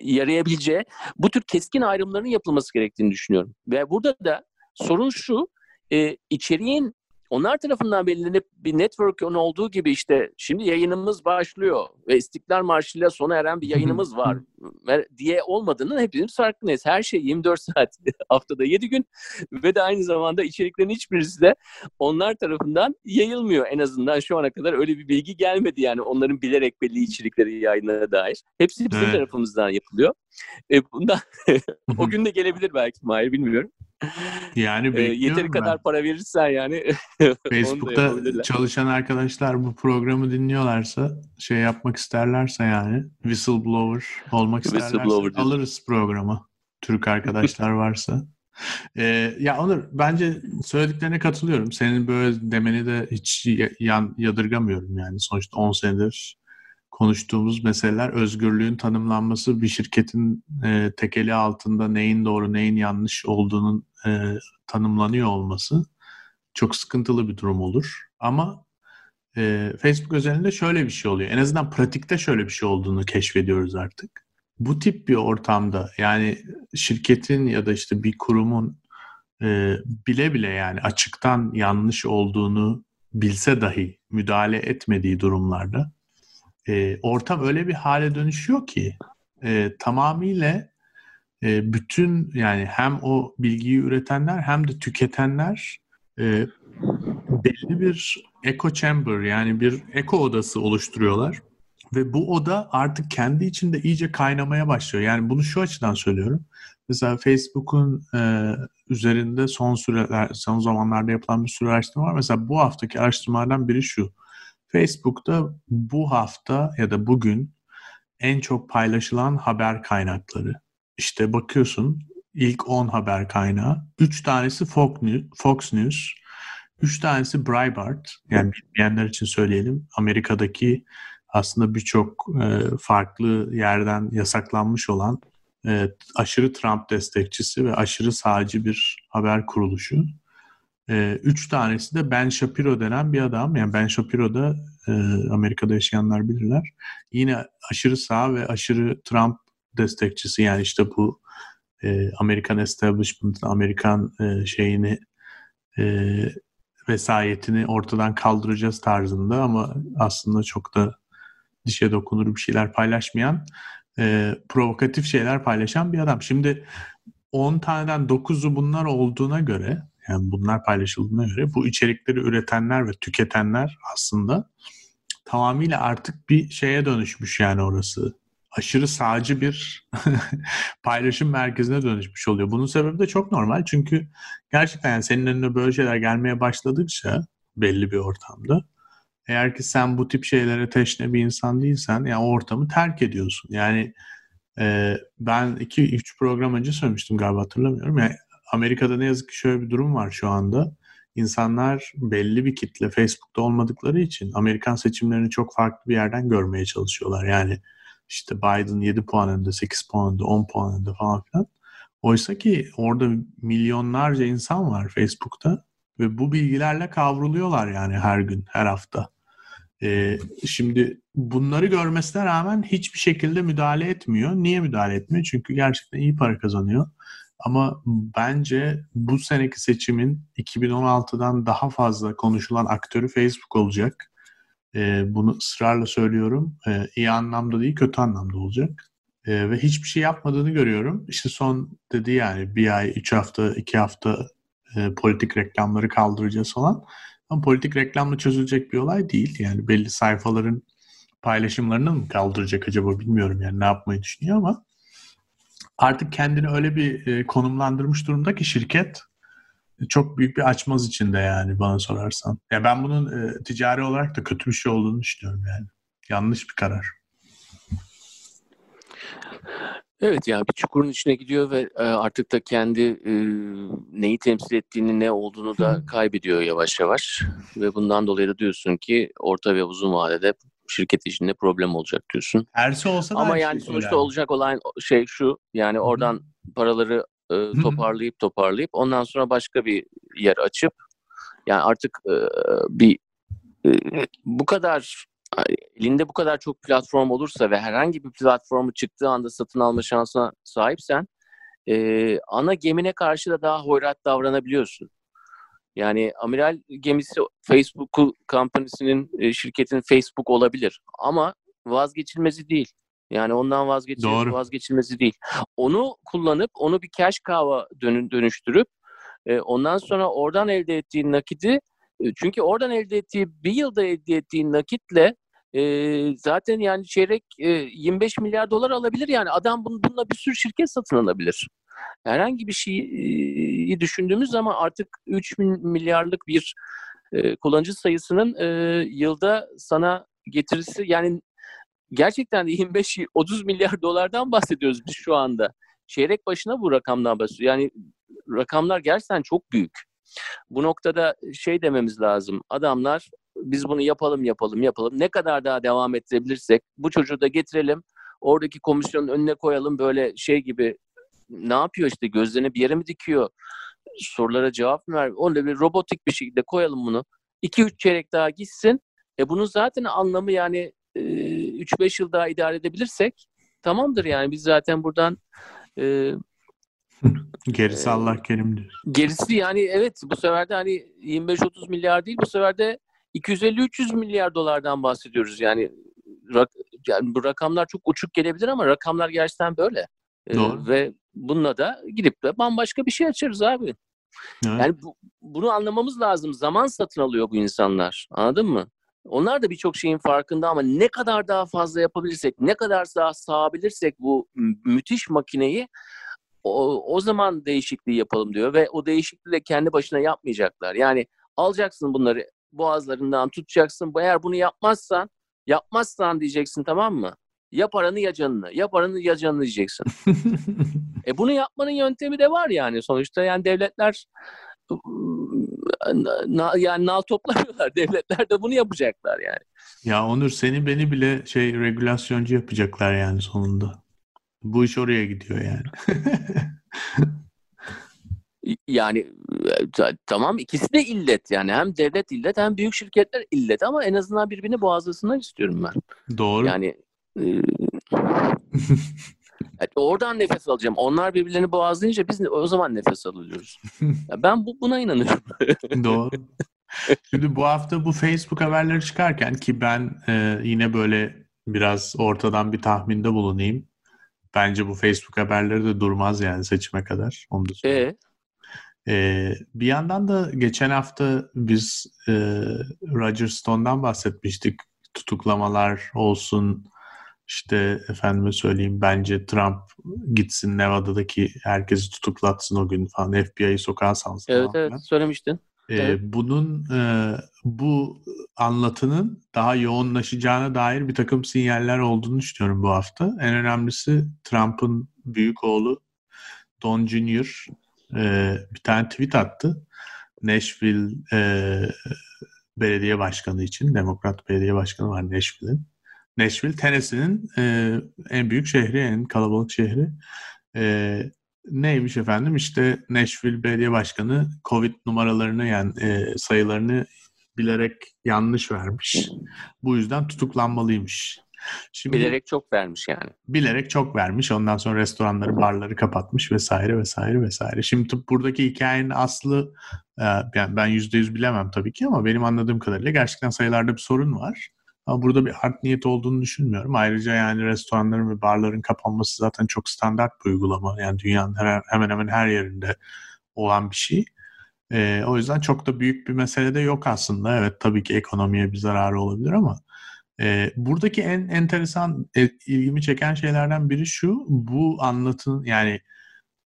yarayabileceği bu tür keskin ayrımların yapılması gerektiğini düşünüyorum. Ve burada da sorun şu, e, içeriğin onlar tarafından belirlenip bir network'ün olduğu gibi işte şimdi yayınımız başlıyor ve İstiklal Marşı ile sona eren bir yayınımız var diye olmadığının hepimiz farkındayız. Her şey 24 saat haftada 7 gün ve de aynı zamanda içeriklerin hiçbirisi de onlar tarafından yayılmıyor. En azından şu ana kadar öyle bir bilgi gelmedi yani onların bilerek belli içerikleri yayınlara dair. Hepsi bizim evet. tarafımızdan yapılıyor. E, bundan o gün de gelebilir belki Mahir bilmiyorum. Yani e, yeteri ben. kadar para verirsen yani Facebook'ta çalışan arkadaşlar bu programı dinliyorlarsa şey yapmak isterlerse yani whistleblower olmak isterlerse whistleblower alırız programı. Türk arkadaşlar varsa. Ee, ya Onur bence söylediklerine katılıyorum. Senin böyle demeni de hiç yan, yadırgamıyorum yani. Sonuçta 10 senedir konuştuğumuz meseleler özgürlüğün tanımlanması bir şirketin e, tekeli altında neyin doğru neyin yanlış olduğunun e, tanımlanıyor olması çok sıkıntılı bir durum olur. Ama e, Facebook özelinde şöyle bir şey oluyor. En azından pratikte şöyle bir şey olduğunu keşfediyoruz artık. Bu tip bir ortamda yani şirketin ya da işte bir kurumun e, bile bile yani açıktan yanlış olduğunu bilse dahi müdahale etmediği durumlarda e, ortam öyle bir hale dönüşüyor ki e, tamamıyla e, bütün yani hem o bilgiyi üretenler hem de tüketenler e, belli bir echo chamber yani bir echo odası oluşturuyorlar. Ve bu oda artık kendi içinde iyice kaynamaya başlıyor. Yani bunu şu açıdan söylüyorum. Mesela Facebook'un e, üzerinde son süreler, son zamanlarda yapılan bir sürü araştırma var. Mesela bu haftaki araştırmalardan biri şu. Facebook'ta bu hafta ya da bugün en çok paylaşılan haber kaynakları. İşte bakıyorsun ilk 10 haber kaynağı. 3 tanesi Fox News, Fox News 3 tanesi Breitbart. Yani bilmeyenler için söyleyelim. Amerika'daki aslında birçok e, farklı yerden yasaklanmış olan e, aşırı Trump destekçisi ve aşırı sağcı bir haber kuruluşu. E, üç tanesi de Ben Shapiro denen bir adam. Yani Ben Shapiro da e, Amerika'da yaşayanlar bilirler. Yine aşırı sağ ve aşırı Trump destekçisi. Yani işte bu e, Amerikan establishment, Amerikan e, şeyini e, vesayetini ortadan kaldıracağız tarzında ama aslında çok da dişe dokunur bir şeyler paylaşmayan e, provokatif şeyler paylaşan bir adam. Şimdi 10 taneden 9'u bunlar olduğuna göre yani bunlar paylaşıldığına göre bu içerikleri üretenler ve tüketenler aslında tamamıyla artık bir şeye dönüşmüş yani orası. Aşırı sağcı bir paylaşım merkezine dönüşmüş oluyor. Bunun sebebi de çok normal çünkü gerçekten yani senin önüne böyle şeyler gelmeye başladıkça belli bir ortamda eğer ki sen bu tip şeylere teşne bir insan değilsen yani ortamı terk ediyorsun. Yani e, ben 2-3 program önce söylemiştim galiba hatırlamıyorum. Yani Amerika'da ne yazık ki şöyle bir durum var şu anda. İnsanlar belli bir kitle Facebook'ta olmadıkları için Amerikan seçimlerini çok farklı bir yerden görmeye çalışıyorlar. Yani işte Biden 7 puan önünde, 8 puan önünde, 10 puan önünde falan filan. Oysa ki orada milyonlarca insan var Facebook'ta ve bu bilgilerle kavruluyorlar yani her gün, her hafta. Ee, şimdi bunları görmesine rağmen hiçbir şekilde müdahale etmiyor. Niye müdahale etmiyor? Çünkü gerçekten iyi para kazanıyor. Ama bence bu seneki seçimin 2016'dan daha fazla konuşulan aktörü Facebook olacak. Ee, bunu ısrarla söylüyorum. Ee, iyi anlamda değil, kötü anlamda olacak. Ee, ve hiçbir şey yapmadığını görüyorum. İşte son dedi yani bir ay, üç hafta, iki hafta e, politik reklamları kaldıracağız falan. Ama politik reklamla çözülecek bir olay değil. Yani belli sayfaların paylaşımlarını mı kaldıracak acaba bilmiyorum yani ne yapmayı düşünüyor ama artık kendini öyle bir e, konumlandırmış durumda ki şirket çok büyük bir açmaz içinde yani bana sorarsan. Ya ben bunun e, ticari olarak da kötü bir şey olduğunu düşünüyorum yani. Yanlış bir karar. Evet yani bir çukurun içine gidiyor ve e, artık da kendi e, neyi temsil ettiğini ne olduğunu da kaybediyor yavaş yavaş. Ve bundan dolayı da diyorsun ki orta ve uzun vadede şirket içinde problem olacak diyorsun. Tersi olsa da Ama yani şey sonuçta yani. olacak olan şey şu yani oradan paraları e, toparlayıp toparlayıp ondan sonra başka bir yer açıp yani artık e, bir e, bu kadar elinde bu kadar çok platform olursa ve herhangi bir platformu çıktığı anda satın alma şansına sahipsen e, ana gemine karşı da daha hoyrat davranabiliyorsun. Yani amiral gemisi Facebook company'sinin e, şirketin Facebook olabilir ama vazgeçilmezi değil. Yani ondan vazgeçil Doğru. vazgeçilmezi değil. Onu kullanıp onu bir cash cow'a dönüştürüp e, ondan sonra oradan elde ettiğin nakiti e, çünkü oradan elde ettiği bir yılda elde ettiği nakitle e, zaten yani çeyrek e, 25 milyar dolar alabilir yani adam bun, bununla bir sürü şirket satın alabilir. Herhangi bir şeyi düşündüğümüz zaman artık 3 milyarlık bir e, kullanıcı sayısının e, yılda sana getirisi yani gerçekten 25-30 milyar dolardan bahsediyoruz biz şu anda. Çeyrek başına bu rakamdan bahsediyoruz. Yani rakamlar gerçekten çok büyük. Bu noktada şey dememiz lazım. Adamlar biz bunu yapalım yapalım yapalım. Ne kadar daha devam ettirebilirsek bu çocuğu da getirelim. Oradaki komisyonun önüne koyalım böyle şey gibi ne yapıyor işte gözlerine bir yere mi dikiyor? Sorulara cevap mı ver? Onu da bir robotik bir şekilde koyalım bunu. 2-3 çeyrek daha gitsin. E bunun zaten anlamı yani 3-5 yıl daha idare edebilirsek tamamdır yani biz zaten buradan e, Gerisi ee, Allah kerimdir. Gerisi yani evet bu sefer de hani 25-30 milyar değil bu sefer de 250-300 milyar dolardan bahsediyoruz. Yani, rak, yani bu rakamlar çok uçuk gelebilir ama rakamlar gerçekten böyle. Ee, Doğru. Ee, ve bununla da gidip de bambaşka bir şey açarız abi. Evet. Yani bu, bunu anlamamız lazım. Zaman satın alıyor bu insanlar. Anladın mı? Onlar da birçok şeyin farkında ama ne kadar daha fazla yapabilirsek, ne kadar daha sağabilirsek bu müthiş makineyi o, o zaman değişikliği yapalım diyor ve o değişikliği de kendi başına yapmayacaklar. Yani alacaksın bunları boğazlarından tutacaksın. Eğer bunu yapmazsan, yapmazsan diyeceksin tamam mı? Ya paranı ya canını. Ya paranı ya canını diyeceksin. e bunu yapmanın yöntemi de var yani. Sonuçta yani devletler na, yani nal toplamıyorlar. Devletler de bunu yapacaklar yani. Ya Onur seni beni bile şey regülasyoncu yapacaklar yani sonunda. Bu iş oraya gidiyor yani. yani e, tamam ikisi de illet yani hem devlet illet hem büyük şirketler illet ama en azından birbirini boğazlasınlar istiyorum ben. Doğru. Yani e, oradan nefes alacağım. Onlar birbirlerini boğazlayınca biz o zaman nefes alıyoruz. Ya ben bu buna inanıyorum. Doğru. Şimdi bu hafta bu Facebook haberleri çıkarken ki ben e, yine böyle biraz ortadan bir tahminde bulunayım. Bence bu Facebook haberleri de durmaz yani seçime kadar. Onu da söyleyeyim. E, Ee, bir yandan da geçen hafta biz e, Roger Stone'dan bahsetmiştik. Tutuklamalar olsun, işte efendime söyleyeyim bence Trump gitsin Nevada'daki herkesi tutuklatsın o gün falan. FBI'yi sokağa salsın evet falan evet söylemiştin. Ee, Evet. bunun e, bu anlatının daha yoğunlaşacağına dair bir takım sinyaller olduğunu düşünüyorum bu hafta. En önemlisi Trump'ın büyük oğlu Don Jr. e, bir tane tweet attı. Nashville e, belediye başkanı için. Demokrat belediye başkanı var Nashville'in. Nashville, Tennessee'nin e, en büyük şehri, en kalabalık şehri. E, neymiş efendim? İşte Nashville Belediye Başkanı Covid numaralarını yani e, sayılarını bilerek yanlış vermiş. Bu yüzden tutuklanmalıymış. Şimdi Bilerek çok vermiş yani. bilerek çok vermiş. Ondan sonra restoranları, barları kapatmış vesaire vesaire vesaire. Şimdi tıp buradaki hikayenin aslı e, yani ben yüzde yüz bilemem tabii ki ama benim anladığım kadarıyla gerçekten sayılarda bir sorun var. Ama burada bir art niyet olduğunu düşünmüyorum. Ayrıca yani restoranların ve barların kapanması zaten çok standart bir uygulama. Yani dünyanın her, hemen hemen her yerinde olan bir şey. E, o yüzden çok da büyük bir mesele de yok aslında. Evet tabii ki ekonomiye bir zararı olabilir ama e, buradaki en enteresan e, ilgimi çeken şeylerden biri şu. Bu anlatın yani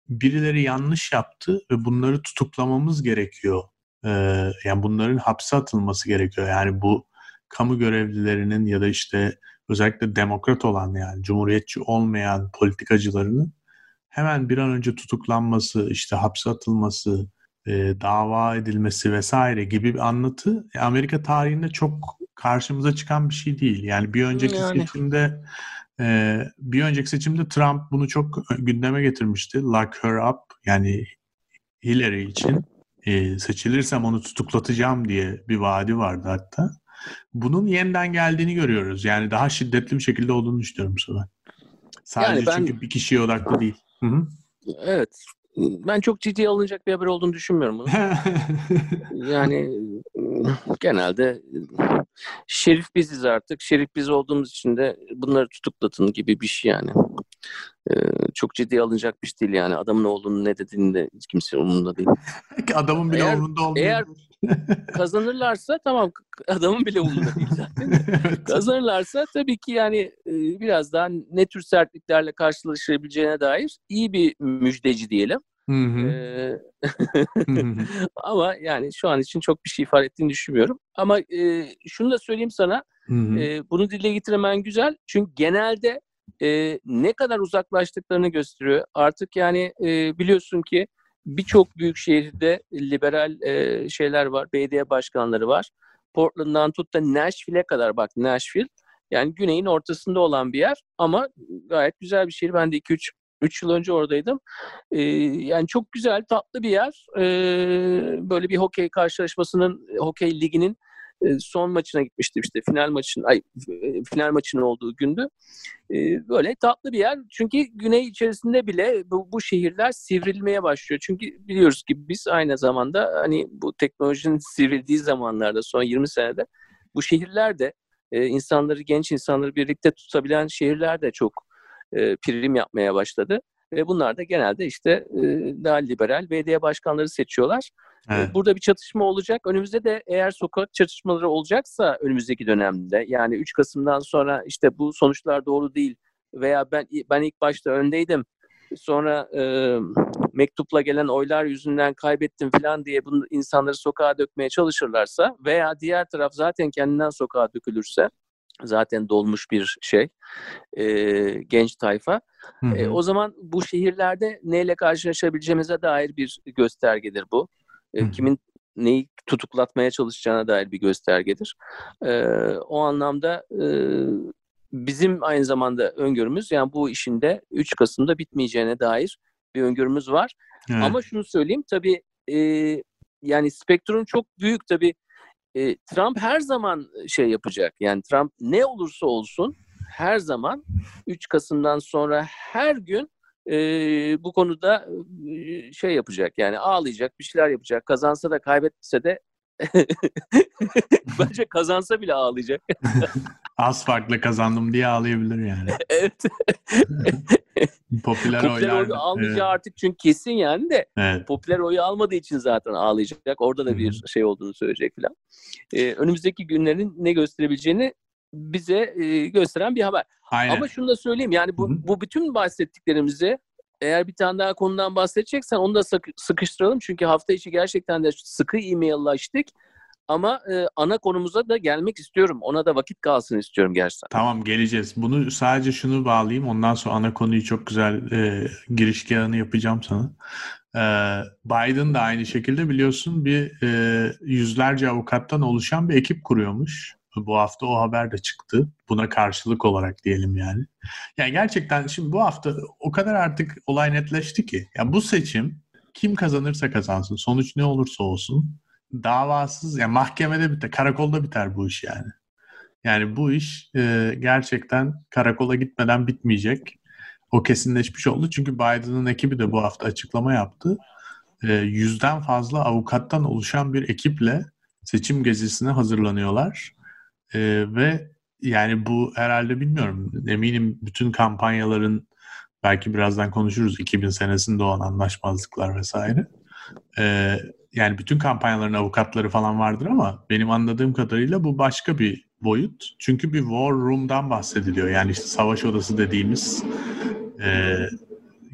birileri yanlış yaptı ve bunları tutuklamamız gerekiyor. E, yani bunların hapse atılması gerekiyor. Yani bu kamu görevlilerinin ya da işte özellikle demokrat olan yani cumhuriyetçi olmayan politikacılarının hemen bir an önce tutuklanması, işte hapse atılması, e, dava edilmesi vesaire gibi bir anlatı e, Amerika tarihinde çok karşımıza çıkan bir şey değil. Yani bir önceki Yani. seçimde e, bir önceki seçimde Trump bunu çok gündeme getirmişti. Lock her up yani Hillary için e, seçilirsem onu tutuklatacağım diye bir vaadi vardı hatta. Bunun yeniden geldiğini görüyoruz. Yani daha şiddetli bir şekilde olduğunu düşünüyorum sefer. Sadece Yani ben- çünkü bir kişiye odaklı değil. Hı hı. Evet. Ben çok ciddiye alınacak bir haber olduğunu düşünmüyorum bunu. Yani genelde şerif biziz artık. Şerif biz olduğumuz için de bunları tutuklatın gibi bir şey yani. Ee, çok ciddiye alınacak bir şey değil yani. Adamın oğlunun ne dediğini de kimse umurunda değil. Adamın bile Eğer- umurunda olmuyor. eğer- Kazanırlarsa tamam adamın bile umurunda değil zaten. Evet. Kazanırlarsa tabii ki yani e, biraz daha ne tür sertliklerle karşılaşabileceğine dair iyi bir müjdeci diyelim. Hı hı. Ee, ama yani şu an için çok bir şey ifade ettiğini düşünmüyorum. Ama e, şunu da söyleyeyim sana. Hı hı. e, bunu dile getiremen güzel. Çünkü genelde e, ne kadar uzaklaştıklarını gösteriyor. Artık yani e, biliyorsun ki birçok büyük şehirde liberal e, şeyler var. Belediye başkanları var. Portland'dan tut da Nashville'e kadar bak Nashville. Yani güneyin ortasında olan bir yer ama gayet güzel bir şehir. Ben de 2-3 3 yıl önce oradaydım. Ee, yani çok güzel, tatlı bir yer. Ee, böyle bir hokey karşılaşmasının, hokey liginin son maçına gitmiştim işte final maçın ay e, final maçının olduğu gündü. E, böyle tatlı bir yer. Çünkü güney içerisinde bile bu, bu şehirler sivrilmeye başlıyor. Çünkü biliyoruz ki biz aynı zamanda hani bu teknolojinin sivrildiği zamanlarda son 20 senede bu şehirler de e, insanları genç insanları birlikte tutabilen şehirler de çok e, prim yapmaya başladı. Ve bunlar da genelde işte e, daha liberal belediye başkanları seçiyorlar. Evet. Burada bir çatışma olacak. Önümüzde de eğer sokak çatışmaları olacaksa önümüzdeki dönemde yani 3 Kasım'dan sonra işte bu sonuçlar doğru değil veya ben ben ilk başta öndeydim. Sonra e, mektupla gelen oylar yüzünden kaybettim falan diye bunu insanları sokağa dökmeye çalışırlarsa veya diğer taraf zaten kendinden sokağa dökülürse zaten dolmuş bir şey e, genç tayfa. Hı hı. E, o zaman bu şehirlerde neyle karşılaşabileceğimize dair bir göstergedir bu. E, Hı kimin neyi tutuklatmaya çalışacağına dair bir göstergedir. E, o anlamda e, bizim aynı zamanda öngörümüz yani bu işin de 3 Kasım'da bitmeyeceğine dair bir öngörümüz var. Evet. Ama şunu söyleyeyim tabii e, yani spektrum çok büyük tabii. E, Trump her zaman şey yapacak. Yani Trump ne olursa olsun her zaman 3 Kasım'dan sonra her gün e, bu konuda e, şey yapacak. Yani ağlayacak, bir şeyler yapacak. Kazansa da kaybetse de Bence kazansa bile ağlayacak. Az farklı kazandım diye ağlayabilir yani. evet. popüler, popüler oylar. oyu almayacağı Evet. artık çünkü kesin yani de evet. popüler oyu almadığı için zaten ağlayacak. Orada da bir şey olduğunu söyleyecek falan. Ee, önümüzdeki günlerin ne gösterebileceğini bize e, gösteren bir haber. Aynen. Ama şunu da söyleyeyim yani bu, bu bütün bahsettiklerimizi eğer bir tane daha konudan bahsedeceksen onu da sık- sıkıştıralım. Çünkü hafta içi gerçekten de sıkı e-maillaştık. Ama e, ana konumuza da gelmek istiyorum. Ona da vakit kalsın istiyorum gerçekten. Tamam geleceğiz. Bunu sadece şunu bağlayayım. Ondan sonra ana konuyu çok güzel e, girişgahını yapacağım sana. E, Biden da aynı şekilde biliyorsun bir e, yüzlerce avukattan oluşan bir ekip kuruyormuş. Bu hafta o haber de çıktı. Buna karşılık olarak diyelim yani. Yani gerçekten şimdi bu hafta o kadar artık olay netleşti ki. Ya bu seçim kim kazanırsa kazansın, sonuç ne olursa olsun davasız, yani mahkemede biter, karakolda biter bu iş yani. Yani bu iş e, gerçekten karakola gitmeden bitmeyecek. O kesinleşmiş oldu. Çünkü Biden'ın ekibi de bu hafta açıklama yaptı. E, yüzden fazla avukattan oluşan bir ekiple seçim gezisine hazırlanıyorlar. E, ve yani bu herhalde bilmiyorum. Eminim bütün kampanyaların belki birazdan konuşuruz 2000 senesinde olan anlaşmazlıklar vesaire. E, yani bütün kampanyaların avukatları falan vardır ama benim anladığım kadarıyla bu başka bir boyut. Çünkü bir war room'dan bahsediliyor. Yani işte savaş odası dediğimiz e,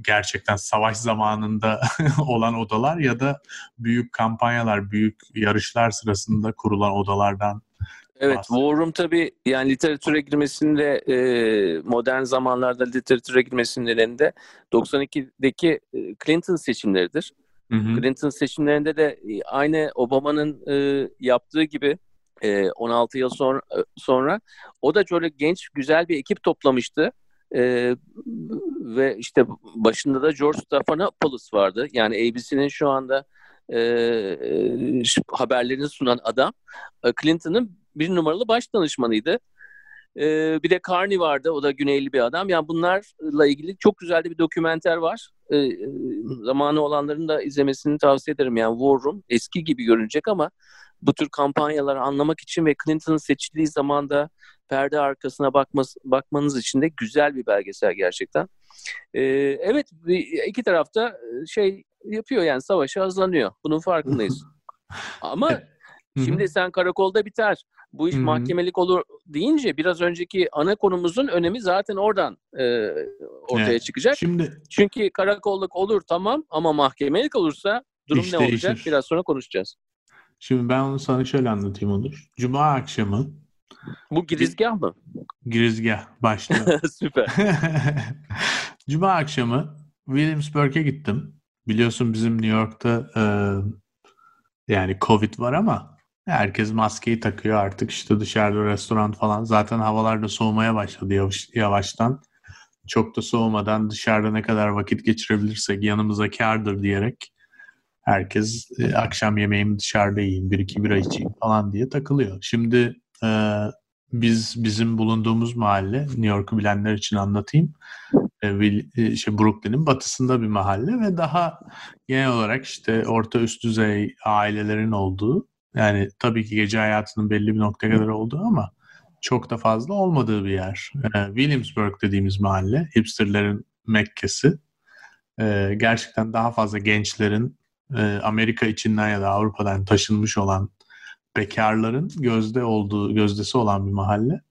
gerçekten savaş zamanında olan odalar ya da büyük kampanyalar, büyük yarışlar sırasında kurulan odalardan Evet, bahsediyor. War Room tabii yani literatüre girmesinde e, modern zamanlarda literatüre girmesinin nedeni 92'deki e, Clinton seçimleridir. Hı hı. Clinton seçimlerinde de e, aynı Obama'nın e, yaptığı gibi e, 16 yıl sonra, sonra o da şöyle genç güzel bir ekip toplamıştı. E, ve işte başında da George Stephanopoulos vardı. Yani ABC'nin şu anda e, e, haberlerini sunan adam. E, Clinton'ın bir numaralı baş danışmanıydı. E, bir de Carney vardı. O da Güneyli bir adam. Yani bunlarla ilgili çok güzel de bir dokümenter var. E, e, zamanı olanların da izlemesini tavsiye ederim. Yani War Room eski gibi görünecek ama bu tür kampanyaları anlamak için ve Clinton'ın seçildiği zamanda perde arkasına bakması, bakmanız için de güzel bir belgesel gerçekten. Ee, evet iki tarafta e, şey yapıyor yani savaşa hazırlanıyor. Bunun farkındayız. Ama şimdi sen karakolda biter. Bu iş Hı hı. mahkemelik olur deyince biraz önceki ana konumuzun önemi zaten oradan e, ortaya Evet. çıkacak. Şimdi Çünkü karakolluk olur tamam ama mahkemelik olursa durum İş ne olacak? değişir. Biraz sonra konuşacağız. şimdi ben onu sana şöyle anlatayım olur. Cuma akşamı Bu girizgah mı? girizgah başlıyor. Süper. Cuma akşamı Williamsburg'e gittim. Biliyorsun bizim New York'ta e, yani Covid var ama herkes maskeyi takıyor artık işte dışarıda restoran falan. Zaten havalar da soğumaya başladı yavaş, yavaştan. Çok da soğumadan dışarıda ne kadar vakit geçirebilirsek yanımıza kârdır diyerek herkes e, akşam yemeğimi dışarıda yiyeyim, bir iki bira içeyim falan diye takılıyor. Şimdi e, biz bizim bulunduğumuz mahalle New York'u bilenler için anlatayım. E, şey Brooklyn'in batısında bir mahalle ve daha genel olarak işte orta üst düzey ailelerin olduğu yani tabii ki gece hayatının belli bir noktaya kadar olduğu ama çok da fazla olmadığı bir yer. E, Williamsburg dediğimiz mahalle hipsterlerin Mekke'si. E, gerçekten daha fazla gençlerin e, Amerika içinden ya da Avrupa'dan taşınmış olan bekarların gözde olduğu gözdesi olan bir mahalle.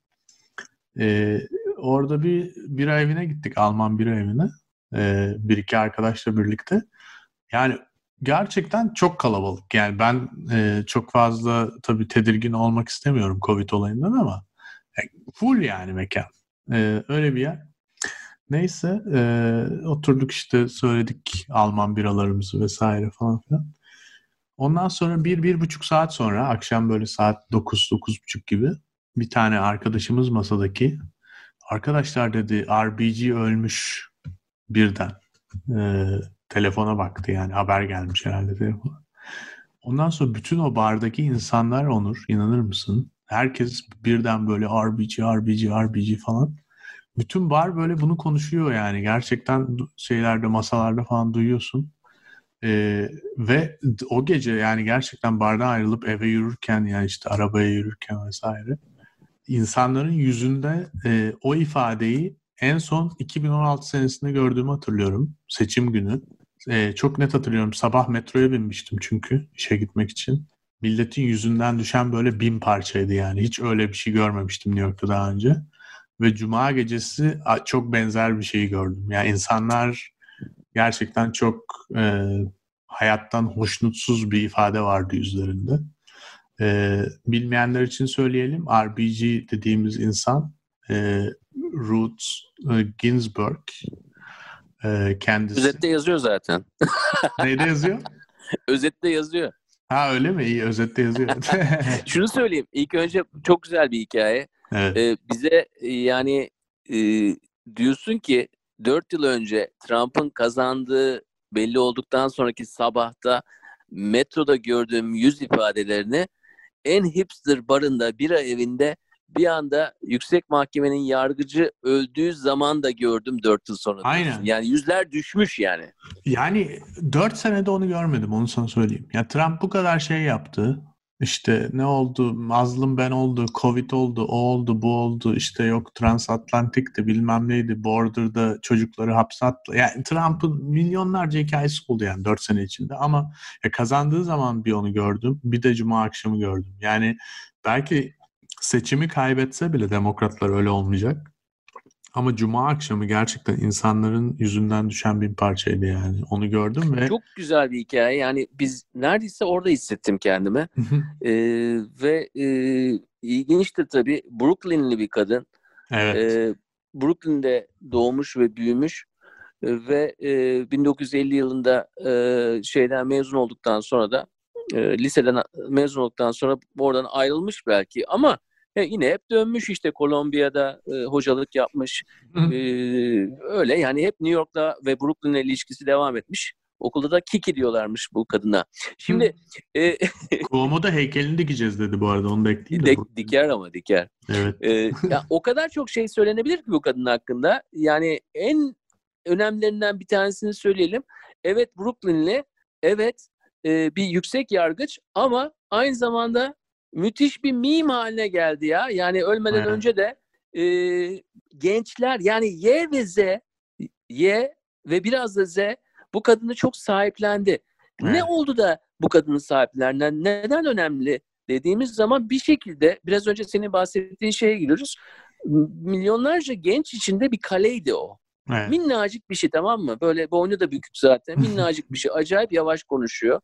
Ee, orada bir bira evine gittik Alman bira evine. Ee, bir iki arkadaşla birlikte. Yani gerçekten çok kalabalık. Yani ben e, çok fazla tabii tedirgin olmak istemiyorum Covid olayından ama e, full yani mekan. Ee, öyle bir yer. Neyse e, oturduk işte söyledik Alman biralarımızı vesaire falan filan. Ondan sonra bir, bir buçuk saat sonra akşam böyle saat dokuz, dokuz buçuk gibi bir tane arkadaşımız masadaki arkadaşlar dedi RBG ölmüş birden. Ee, telefona baktı yani haber gelmiş herhalde telefona. Ondan sonra bütün o bardaki insanlar Onur inanır mısın? Herkes birden böyle RBG, RBG, RBG falan. Bütün bar böyle bunu konuşuyor yani. Gerçekten şeylerde masalarda falan duyuyorsun. Ee, ve o gece yani gerçekten bardan ayrılıp eve yürürken yani işte arabaya yürürken vesaire insanların yüzünde e, o ifadeyi en son 2016 senesinde gördüğümü hatırlıyorum. Seçim günü. E, çok net hatırlıyorum. Sabah metroya binmiştim çünkü işe gitmek için. Milletin yüzünden düşen böyle bin parçaydı yani. Hiç öyle bir şey görmemiştim New York'ta daha önce. Ve cuma gecesi çok benzer bir şeyi gördüm. Yani insanlar gerçekten çok e, hayattan hoşnutsuz bir ifade vardı yüzlerinde. E, bilmeyenler için söyleyelim. RBG dediğimiz insan e, Ruth e, Ginsburg e, kendisi. Özette yazıyor zaten. Neyde yazıyor? Özette yazıyor. Ha öyle mi? İyi özette yazıyor. Şunu söyleyeyim. İlk önce çok güzel bir hikaye. evet. Ee, bize yani e, diyorsun ki 4 yıl önce Trump'ın kazandığı belli olduktan sonraki sabahta metroda gördüğüm yüz ifadelerini en hipster barında bira evinde bir anda yüksek mahkemenin yargıcı öldüğü zaman da gördüm 4 yıl sonra. Aynen. Yani yüzler düşmüş yani. Yani 4 senede onu görmedim onu sana söyleyeyim. Ya Trump bu kadar şey yaptı. İşte ne oldu? Mazlum ben oldu, Covid oldu, o oldu, bu oldu. İşte yok transatlantikti, bilmem neydi. Border'da çocukları hapse attı. Yani Trump'ın milyonlarca hikayesi oldu yani 4 sene içinde. Ama ya kazandığı zaman bir onu gördüm. Bir de cuma akşamı gördüm. Yani belki seçimi kaybetse bile demokratlar öyle olmayacak. Ama cuma akşamı gerçekten insanların yüzünden düşen bir parçaydı yani. Onu gördüm ve... Çok güzel bir hikaye. Yani biz neredeyse orada hissettim kendimi. ee, ve e, ilginçtir tabii. Brooklyn'li bir kadın. Evet. Ee, Brooklyn'de doğmuş ve büyümüş. Ve e, 1950 yılında e, şeyden mezun olduktan sonra da e, liseden mezun olduktan sonra oradan ayrılmış belki ama e, yine hep dönmüş işte Kolombiya'da e, hocalık yapmış. E, öyle yani hep New York'la ve Brooklyn'le ilişkisi devam etmiş. Okulda da Kiki diyorlarmış bu kadına. Şimdi e, Cuomo da heykelini dikeceğiz dedi bu arada onu da ekleyeyim de. Dik, diker ama diker. Evet. E, ya, o kadar çok şey söylenebilir ki bu kadın hakkında. Yani en önemlilerinden bir tanesini söyleyelim. Evet Brooklyn'li, evet e, bir yüksek yargıç ama aynı zamanda müthiş bir meme haline geldi ya. Yani ölmeden Evet. önce de e, gençler yani Y ve Z Y ve biraz da Z bu kadını çok sahiplendi. Ne Evet. oldu da bu kadını sahiplendi? Neden önemli dediğimiz zaman bir şekilde biraz önce senin bahsettiğin şeye giriyoruz. Milyonlarca genç içinde bir kaleydi o. evet. Minnacık bir şey tamam mı? Böyle boynu da bükük zaten. Minnacık bir şey. Acayip yavaş konuşuyor.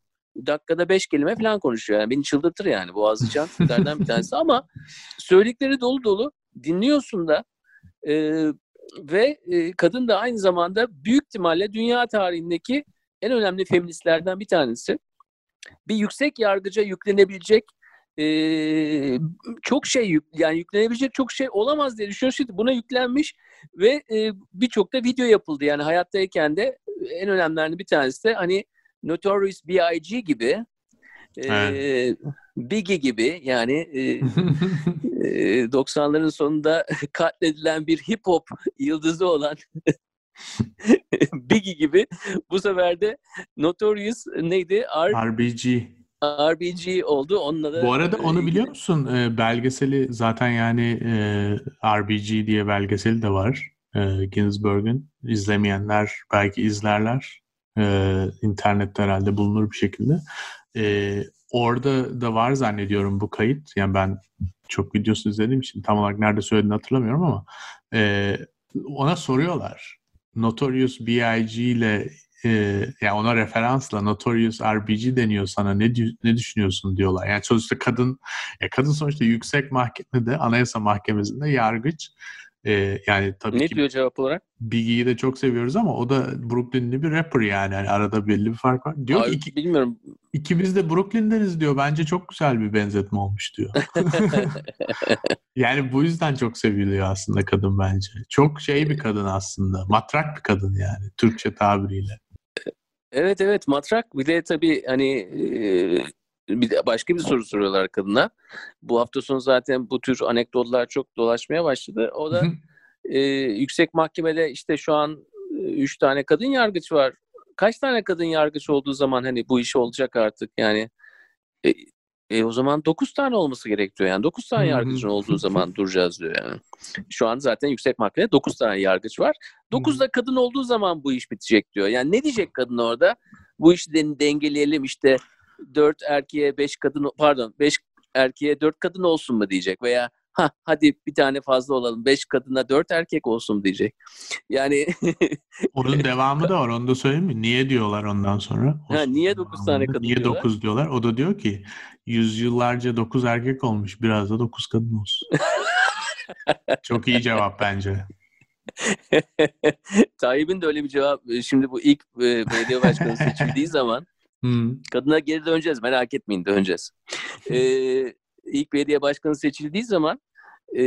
Dakikada beş kelime falan konuşuyor. Yani beni çıldırtır yani. Boğazlayacağım tiplerden bir tanesi. Ama söyledikleri dolu dolu. Dinliyorsun da. Ee, ve e, kadın da aynı zamanda büyük ihtimalle dünya tarihindeki en önemli feministlerden bir tanesi. Bir yüksek yargıca yüklenebilecek e, çok şey yük, yani yüklenebilecek çok şey olamaz diye düşünüyorum. Buna yüklenmiş ve e, birçok da video yapıldı. Yani hayattayken de en önemlilerinden bir tanesi de hani Notorious B.I.G. gibi e, Biggie gibi yani e, e, 90'ların sonunda katledilen bir hip hop yıldızı olan Biggie gibi bu sefer de Notorious neydi? R, RBG. RBG oldu. Onunla da Bu arada onu e, biliyor musun? Ee, belgeseli zaten yani e, RBG diye belgeseli de var. E, Ginsberg'in. İzlemeyenler belki izlerler. E, internette herhalde bulunur bir şekilde. E, orada da var zannediyorum bu kayıt. Yani ben çok videosunu izlediğim için tam olarak nerede söylediğini hatırlamıyorum ama e, ona soruyorlar. Notorious B.I.G. ile e, yani ona referansla Notorious RBG deniyor sana ne ne düşünüyorsun diyorlar. Yani sonuçta kadın ya kadın sonuçta yüksek mahkemede Anayasa Mahkemesi'nde yargıç. E, yani tabii Ne ki diyor cevap olarak? Biggie'yi de çok seviyoruz ama o da Brooklyn'li bir rapper yani. Yani arada belli bir fark var. Diyor ki Abi, iki, bilmiyorum. ikimiz de Brooklyn'deniz diyor. Bence çok güzel bir benzetme olmuş diyor. yani bu yüzden çok seviliyor aslında kadın bence. Çok şey bir kadın aslında. Matrak bir kadın yani Türkçe tabiriyle. Evet evet matrak bir de tabii hani e, bir de başka bir soru soruyorlar kadına. Bu hafta sonu zaten bu tür anekdotlar çok dolaşmaya başladı. O da e, yüksek mahkemede işte şu an e, üç tane kadın yargıç var. kaç tane kadın yargıç olduğu zaman hani bu iş olacak artık yani e, e, o zaman 9 tane olması gerekiyor yani 9 tane yargıcın olduğu zaman duracağız diyor yani. Şu an zaten yüksek mahkemede 9 tane yargıç var. 9 da kadın olduğu zaman bu iş bitecek diyor. Yani ne diyecek kadın orada? Bu işi dengeleyelim işte 4 erkeğe 5 kadın pardon 5 erkeğe 4 kadın olsun mu diyecek veya ha hadi bir tane fazla olalım. Beş kadına dört erkek olsun diyecek. Yani onun devamı da var. Onu da söyleyeyim mi? Niye diyorlar ondan sonra? Ha, niye dokuz tane kadın Niye diyorlar? dokuz diyorlar? O da diyor ki yüzyıllarca dokuz erkek olmuş. Biraz da dokuz kadın olsun. Çok iyi cevap bence. Tayyip'in de öyle bir cevap. Şimdi bu ilk e, belediye başkanı seçildiği zaman Hmm. kadına geri döneceğiz. Merak etmeyin döneceğiz. Ee, ilk belediye başkanı seçildiği zaman e,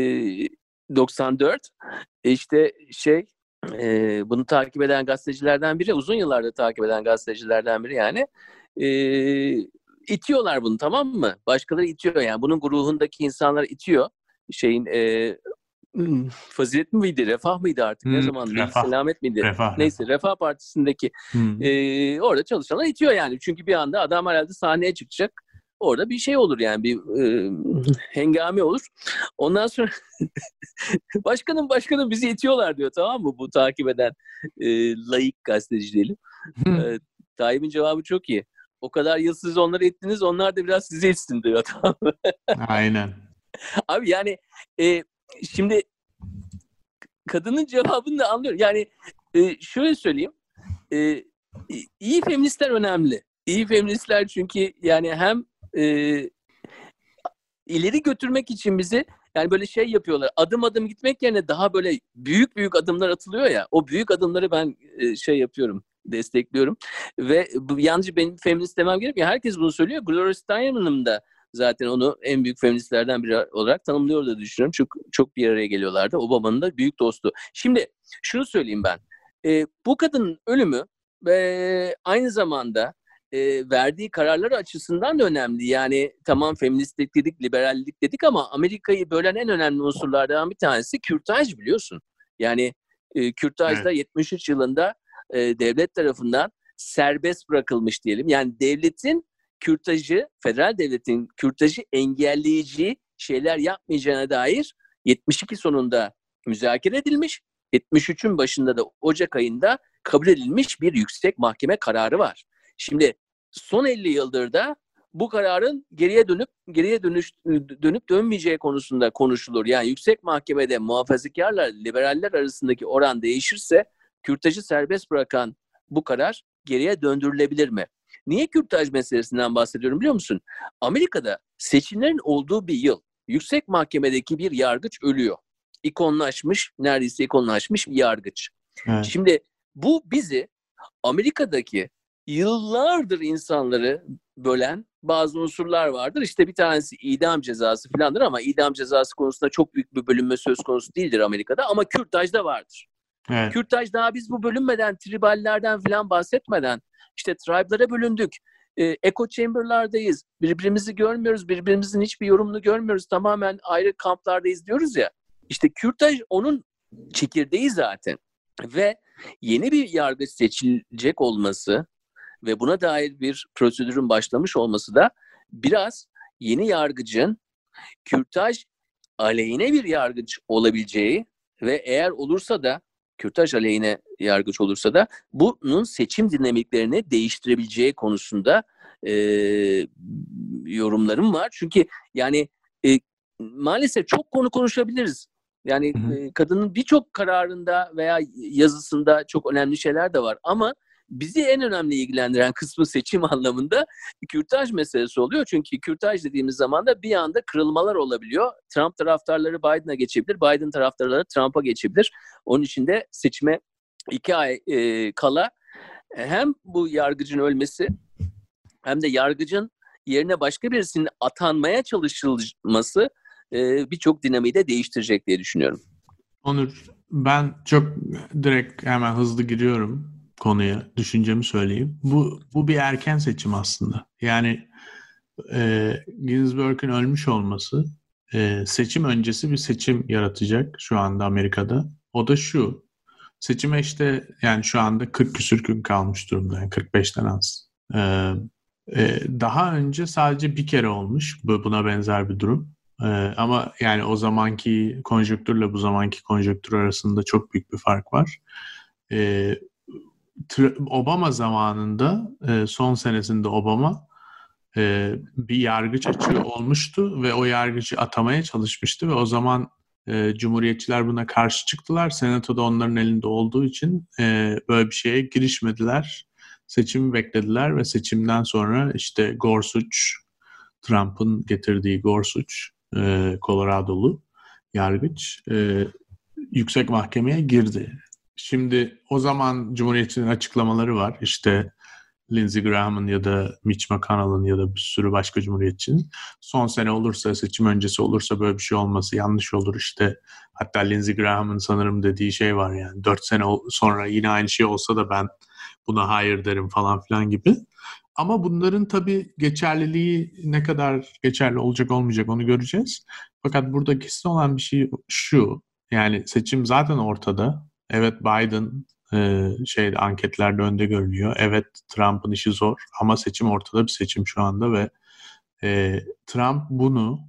94 işte şey e, bunu takip eden gazetecilerden biri uzun yıllarda takip eden gazetecilerden biri yani e, itiyorlar bunu tamam mı? Başkaları itiyor yani bunun ruhundaki insanlar itiyor şeyin e, hmm, fazilet miydi refah mıydı artık ne Hmm, zaman Refah. selamet miydi? Refah. Neyse Refah Partisi'ndeki Hmm. ee, orada çalışanlar itiyor yani. Çünkü bir anda adam herhalde sahneye çıkacak. Orada bir şey olur yani bir e, hengame olur. Ondan sonra başkanım başkanım bizi itiyorlar diyor tamam mı bu takip eden e, layık gazeteci diyelim. Hmm. E, Tayyip'in cevabı çok iyi. O kadar yıl siz onları ittiniz onlar da biraz sizi itsin diyor tamam mı? Aynen. Abi yani e, şimdi kadının cevabını da anlıyorum. Yani e, şöyle söyleyeyim. E, iyi feministler önemli. İyi feministler çünkü yani hem e, ileri götürmek için bizi yani böyle şey yapıyorlar. Adım adım gitmek yerine daha böyle büyük büyük adımlar atılıyor ya. O büyük adımları ben e, şey yapıyorum destekliyorum. Ve bu yalnızca benim feminist demem gerekmiyor. Herkes bunu söylüyor. Gloria Steinem'ın da zaten onu en büyük feministlerden biri olarak tanımlıyor da düşünüyorum. Çok çok bir araya geliyorlardı. Obama'nın da büyük dostu. Şimdi şunu söyleyeyim ben. E, bu kadının ölümü ve aynı zamanda e, verdiği kararlar açısından da önemli. Yani tamam feministlik dedik, liberallik dedik ama Amerika'yı bölen en önemli unsurlardan bir tanesi kürtaj biliyorsun. Yani e, kürtajda 73 yılında e, devlet tarafından serbest bırakılmış diyelim. Yani devletin kürtajı, federal devletin kürtajı engelleyici şeyler yapmayacağına dair 72 sonunda müzakere edilmiş. 73'ün başında da Ocak ayında kabul edilmiş bir yüksek mahkeme kararı var. Şimdi son 50 yıldır da bu kararın geriye dönüp geriye dönüş dönüp dönmeyeceği konusunda konuşulur. Yani yüksek mahkemede muhafazakarla liberaller arasındaki oran değişirse kürtajı serbest bırakan bu karar geriye döndürülebilir mi? Niye kürtaj meselesinden bahsediyorum biliyor musun? Amerika'da seçimlerin olduğu bir yıl yüksek mahkemedeki bir yargıç ölüyor. İkonlaşmış, neredeyse ikonlaşmış bir yargıç. Evet. Şimdi bu bizi Amerika'daki yıllardır insanları bölen bazı unsurlar vardır. İşte bir tanesi idam cezası falandır ama idam cezası konusunda çok büyük bir bölünme söz konusu değildir Amerika'da ama kürtajda vardır. Evet. Kürtaj daha biz bu bölünmeden, triballerden falan bahsetmeden işte tribe'lara bölündük. E, echo chamber'lardayız. Birbirimizi görmüyoruz. Birbirimizin hiçbir yorumunu görmüyoruz. Tamamen ayrı kamplardayız diyoruz ya. İşte kürtaj onun çekirdeği zaten. Ve yeni bir yargı seçilecek olması ve buna dair bir prosedürün başlamış olması da biraz yeni yargıcın kürtaj aleyhine bir yargıç olabileceği ve eğer olursa da kürtaj aleyhine yargıç olursa da bunun seçim dinamiklerini değiştirebileceği konusunda e, yorumlarım var. Çünkü yani e, maalesef çok konu konuşabiliriz. Yani Hı hı. e, kadının birçok kararında veya yazısında çok önemli şeyler de var ama bizi en önemli ilgilendiren kısmı seçim anlamında kürtaj meselesi oluyor. Çünkü kürtaj dediğimiz zaman da bir anda kırılmalar olabiliyor. Trump taraftarları Biden'a geçebilir, Biden taraftarları Trump'a geçebilir. Onun için de seçime iki ay e, kala hem bu yargıcın ölmesi hem de yargıcın yerine başka birisinin atanmaya çalışılması e, birçok dinamiği de değiştirecek diye düşünüyorum. Onur ben çok direkt hemen hızlı giriyorum konuya. Düşüncemi söyleyeyim. Bu bu bir erken seçim aslında. Yani e, Ginsburg'un ölmüş olması e, seçim öncesi bir seçim yaratacak şu anda Amerika'da. O da şu. Seçime işte yani şu anda 40 küsür gün kalmış durumda. Yani 45'ten az. Ee, e, daha önce sadece bir kere olmuş bu buna benzer bir durum. Ee, ama yani o zamanki konjonktürle bu zamanki konjonktür arasında çok büyük bir fark var. Ee, Obama zamanında e, son senesinde Obama e, bir yargıç açığı olmuştu ve o yargıcı atamaya çalışmıştı ve o zaman e, Cumhuriyetçiler buna karşı çıktılar. Senatoda onların elinde olduğu için böyle bir şeye girişmediler. Seçimi beklediler ve seçimden sonra işte Gorsuch, Trump'ın getirdiği Gorsuch, e, Colorado'lu yargıç yüksek mahkemeye girdi. Şimdi o zaman Cumhuriyetçilerin açıklamaları var. İşte Lindsey Graham'ın ya da Mitch McConnell'ın ya da bir sürü başka cumhuriyetçinin son sene olursa, seçim öncesi olursa böyle bir şey olması yanlış olur işte. Hatta Lindsey Graham'ın sanırım dediği şey var yani dört sene sonra yine aynı şey olsa da ben buna hayır derim falan filan gibi. Ama bunların tabii geçerliliği ne kadar geçerli olacak olmayacak onu göreceğiz. Fakat burada kesin olan bir şey şu. Yani seçim zaten ortada. Evet Biden e, şey anketlerde önde görünüyor. Evet Trump'ın işi zor ama seçim ortada bir seçim şu anda ve e, Trump bunu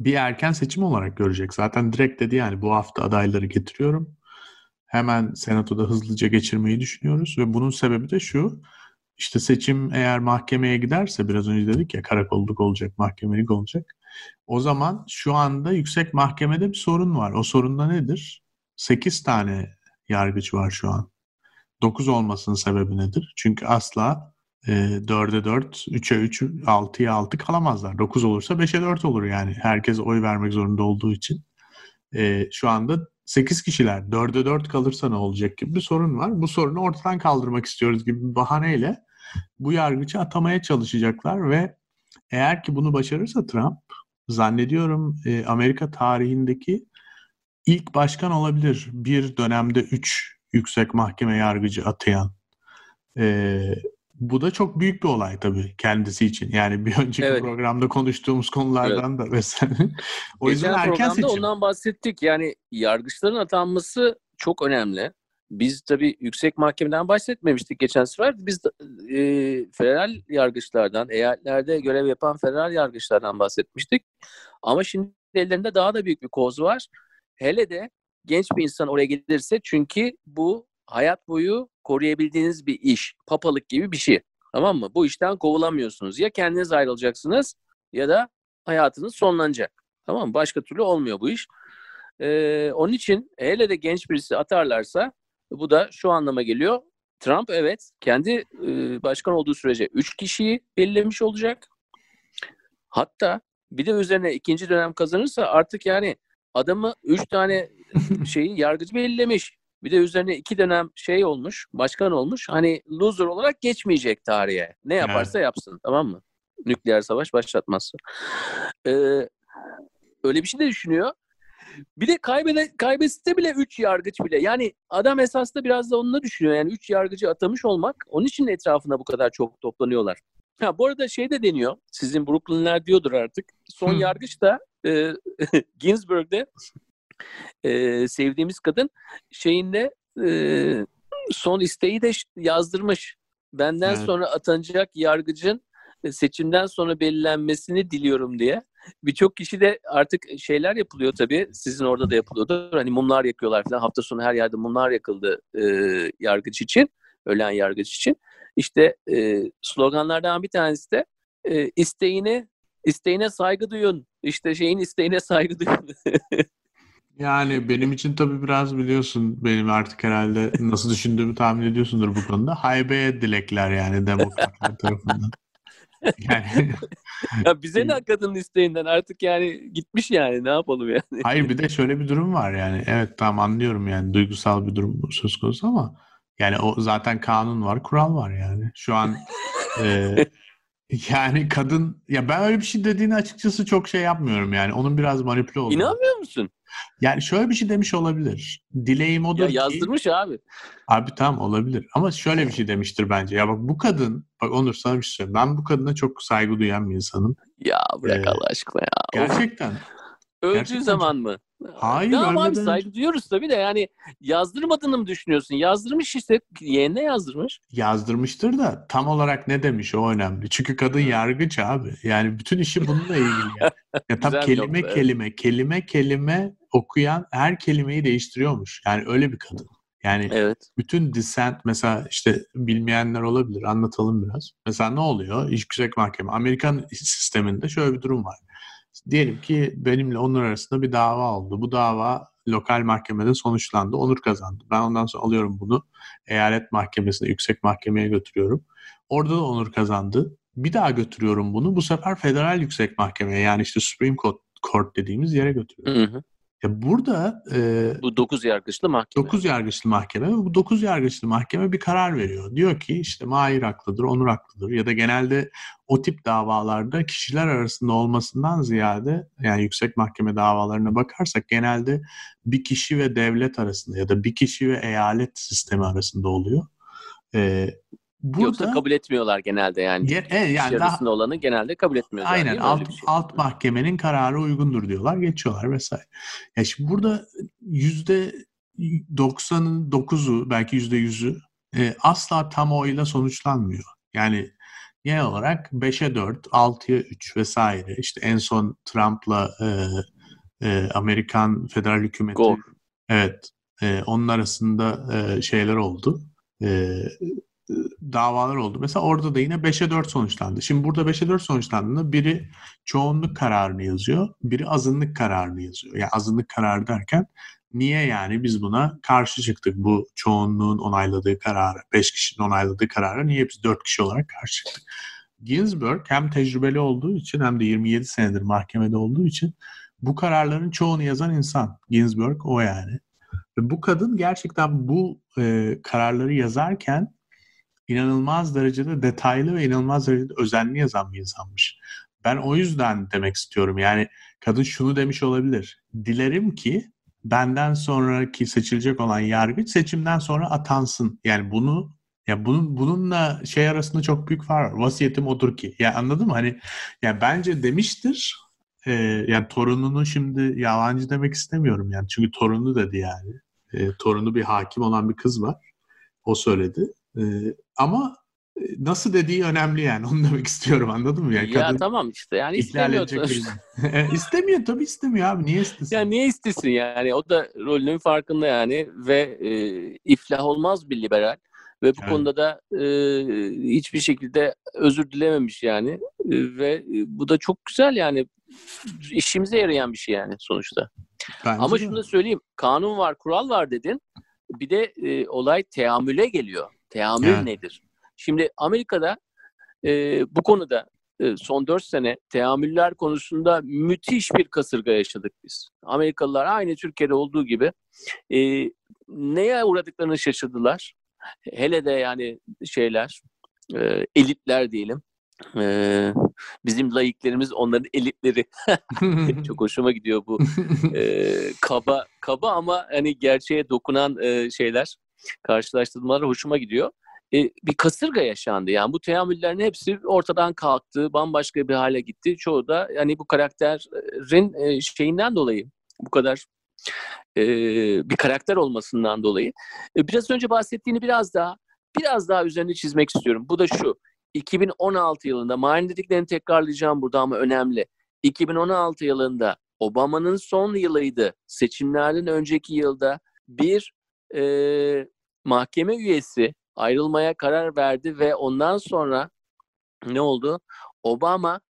bir erken seçim olarak görecek. Zaten direkt dedi yani bu hafta adayları getiriyorum. Hemen senatoda hızlıca geçirmeyi düşünüyoruz ve bunun sebebi de şu. İşte seçim eğer mahkemeye giderse biraz önce dedik ya karakolluk olacak, mahkemelik olacak. O zaman şu anda yüksek mahkemede bir sorun var. O sorun da nedir? 8 tane yargıç var şu an. 9 olmasının sebebi nedir? Çünkü asla e, 4'e 4, 3'e 3, 6'ya 6 kalamazlar. 9 olursa 5'e 4 olur yani. Herkes oy vermek zorunda olduğu için. E, şu anda 8 kişiler 4'e 4 kalırsa ne olacak gibi bir sorun var. Bu sorunu ortadan kaldırmak istiyoruz gibi bir bahaneyle bu yargıcı atamaya çalışacaklar ve eğer ki bunu başarırsa Trump zannediyorum e, Amerika tarihindeki ilk başkan olabilir. Bir dönemde 3 yüksek mahkeme yargıcı atayan. E, bu da çok büyük bir olay tabii kendisi için. Yani bir önceki evet. programda konuştuğumuz konulardan evet. da mesela. o yüzden erken seçim. ondan bahsettik. Yani yargıçların atanması çok önemli. Biz tabii yüksek mahkemeden bahsetmemiştik geçen sefer. Biz e, federal yargıçlardan, eyaletlerde görev yapan federal yargıçlardan bahsetmiştik. Ama şimdi ellerinde daha da büyük bir koz var. Hele de genç bir insan oraya gelirse çünkü bu hayat boyu koruyabildiğiniz bir iş. Papalık gibi bir şey. Tamam mı? Bu işten kovulamıyorsunuz. Ya kendiniz ayrılacaksınız ya da hayatınız sonlanacak. Tamam mı? Başka türlü olmuyor bu iş. Ee, onun için hele de genç birisi atarlarsa bu da şu anlama geliyor. Trump evet kendi e, başkan olduğu sürece 3 kişiyi belirlemiş olacak. Hatta bir de üzerine ikinci dönem kazanırsa artık yani adamı 3 tane şeyi yargıcı belirlemiş. Bir de üzerine iki dönem şey olmuş, başkan olmuş. Hani loser olarak geçmeyecek tarihe. Ne yaparsa evet. yapsın tamam mı? Nükleer savaş başlatmazsa. Ee, öyle bir şey de düşünüyor. Bir de kaybede, kaybetse bile üç yargıç bile. Yani adam esasında biraz da onunla düşünüyor. Yani üç yargıcı atamış olmak. Onun için etrafına bu kadar çok toplanıyorlar. Ha, bu arada şey de deniyor. Sizin Brooklyn'ler diyordur artık. Son hmm. yargıç da e, Ginsburg'de e, sevdiğimiz kadın şeyinde e, son isteği de yazdırmış. Benden evet. sonra atanacak yargıcın seçimden sonra belirlenmesini diliyorum diye. Birçok kişi de artık şeyler yapılıyor tabii. Sizin orada da yapılıyordur. Hani mumlar yakıyorlar falan. Hafta sonu her yerde mumlar yakıldı e, yargıç için. Ölen yargıç için. İşte e, sloganlardan bir tanesi de e, isteğine isteğine saygı duyun. İşte şeyin isteğine saygı duyun. Yani benim için tabii biraz biliyorsun benim artık herhalde nasıl düşündüğümü tahmin ediyorsundur bu konuda. Haybeye dilekler yani demokratlar tarafından. Yani ya bize ne kadının isteğinden artık yani gitmiş yani ne yapalım yani. Hayır bir de şöyle bir durum var yani evet tamam anlıyorum yani duygusal bir durum söz konusu ama yani o zaten kanun var kural var yani. Şu an e, yani kadın ya ben öyle bir şey dediğini açıkçası çok şey yapmıyorum yani onun biraz manipüle olduğunu. İnanmıyor musun? Yani şöyle bir şey demiş olabilir. Dileğim odur ya yazdırmış ki... abi. Abi tamam olabilir. Ama şöyle bir şey demiştir bence. Ya bak bu kadın, bak Onur sana bir şey söyleyeyim. Ben bu kadına çok saygı duyan bir insanım. Ya bırak ee, Allah aşkına ya. Gerçekten. Öldüğü Gerçekten zaman mı? Hayır, Tamam abi saygı duyuyoruz tabii de yani yazdırmadığını mı düşünüyorsun? Yazdırmış işte yeğenine yazdırmış. yazdırmıştır da tam olarak ne demiş o önemli. Çünkü kadın yargıç abi. Yani bütün işi bununla ilgili. Ya, ya tam Güzel bir kelime evet. kelime kelime kelime okuyan her kelimeyi değiştiriyormuş. Yani öyle bir kadın. Yani Evet. bütün dissent mesela işte bilmeyenler olabilir anlatalım biraz. Mesela ne oluyor? Yüksek Mahkeme Amerikan sisteminde şöyle bir durum var. Diyelim ki benimle Onur arasında bir dava oldu. Bu dava lokal mahkemede sonuçlandı. Onur kazandı. Ben ondan sonra alıyorum bunu eyalet mahkemesine, yüksek mahkemeye götürüyorum. Orada da Onur kazandı. Bir daha götürüyorum bunu. Bu sefer federal yüksek mahkemeye yani işte Supreme Court, Court dediğimiz yere götürüyorum. Hı hı. Ya burada e, Bu dokuz yargıçlı mahkeme. 9 yargıçlı mahkeme bu 9 yargıçlı mahkeme bir karar veriyor. Diyor ki işte Mahir haklıdır, Onur haklıdır ya da genelde o tip davalarda kişiler arasında olmasından ziyade yani yüksek mahkeme davalarına bakarsak genelde bir kişi ve devlet arasında ya da bir kişi ve eyalet sistemi arasında oluyor. Ee, burada Yoksa kabul etmiyorlar genelde yani. Ye- e, yani daha, olanı genelde kabul etmiyorlar. Aynen alt, şey. alt mahkemenin kararı uygundur diyorlar geçiyorlar vesaire. Ya şimdi burada yüzde 90'ın 9'u belki yüzde 100'ü e, asla tam oyla sonuçlanmıyor. Yani genel olarak 5'e 4, 6'ya 3 vesaire işte en son Trump'la e, e, Amerikan federal hükümeti Gore. evet e, onun arasında e, şeyler oldu. E, davalar oldu. Mesela orada da yine 5'e 4 sonuçlandı. Şimdi burada 5'e 4 sonuçlandığında biri çoğunluk kararını yazıyor, biri azınlık kararını yazıyor. Yani azınlık kararı derken niye yani biz buna karşı çıktık bu çoğunluğun onayladığı karara, 5 kişinin onayladığı karara niye biz 4 kişi olarak karşı çıktık? Ginsburg hem tecrübeli olduğu için hem de 27 senedir mahkemede olduğu için bu kararların çoğunu yazan insan. Ginsburg o yani. Bu kadın gerçekten bu e, kararları yazarken inanılmaz derecede detaylı ve inanılmaz derecede özenli yazan bir insanmış. Ben o yüzden demek istiyorum. Yani kadın şunu demiş olabilir. Dilerim ki benden sonraki seçilecek olan yargıç seçimden sonra atansın. Yani bunu ya bunun bununla şey arasında çok büyük fark var. Vasiyetim odur ki. Ya anladın mı? Hani ya bence demiştir. Ee, yani torununu şimdi yalancı demek istemiyorum yani. Çünkü torunu dedi yani. Ee, torunu bir hakim olan bir kız var. O söyledi. Ee, ama e, nasıl dediği önemli yani. Onu demek istiyorum anladın mı? Yani ya kadın tamam işte yani istemiyor. birini. istemiyor tabii istemiyor abi. Niye istesin? Ya niye istesin yani? O da rolünün farkında yani ve e, iflah olmaz bir liberal ve bu Evet. konuda da e, hiçbir şekilde özür dilememiş yani E, ve e, bu da çok güzel yani işimize yarayan bir şey yani sonuçta. Bence Ama de. şunu da söyleyeyim. Kanun var, kural var dedin. Bir de e, olay teamüle geliyor. Teamül Evet. nedir? Şimdi Amerika'da e, bu konuda e, son 4 sene teamüller konusunda müthiş bir kasırga yaşadık biz. Amerikalılar aynı Türkiye'de olduğu gibi e, neye uğradıklarını şaşırdılar. Hele de yani şeyler, e, elitler diyelim. E, bizim laiklerimiz onların elitleri. Çok hoşuma gidiyor bu e, kaba kaba ama hani gerçeğe dokunan e, şeyler karşılaştırmalar hoşuma gidiyor. E, bir kasırga yaşandı. Yani bu teamüllerin hepsi ortadan kalktı, bambaşka bir hale gitti. Çoğu da yani bu karakterin e, şeyinden dolayı bu kadar e, bir karakter olmasından dolayı. E, biraz önce bahsettiğini biraz daha biraz daha üzerine çizmek istiyorum. Bu da şu. 2016 yılında Mahir'in dediklerini tekrarlayacağım burada ama önemli. 2016 yılında Obama'nın son yılıydı. Seçimlerden önceki yılda bir e, mahkeme üyesi ayrılmaya karar verdi ve ondan sonra ne oldu? Obama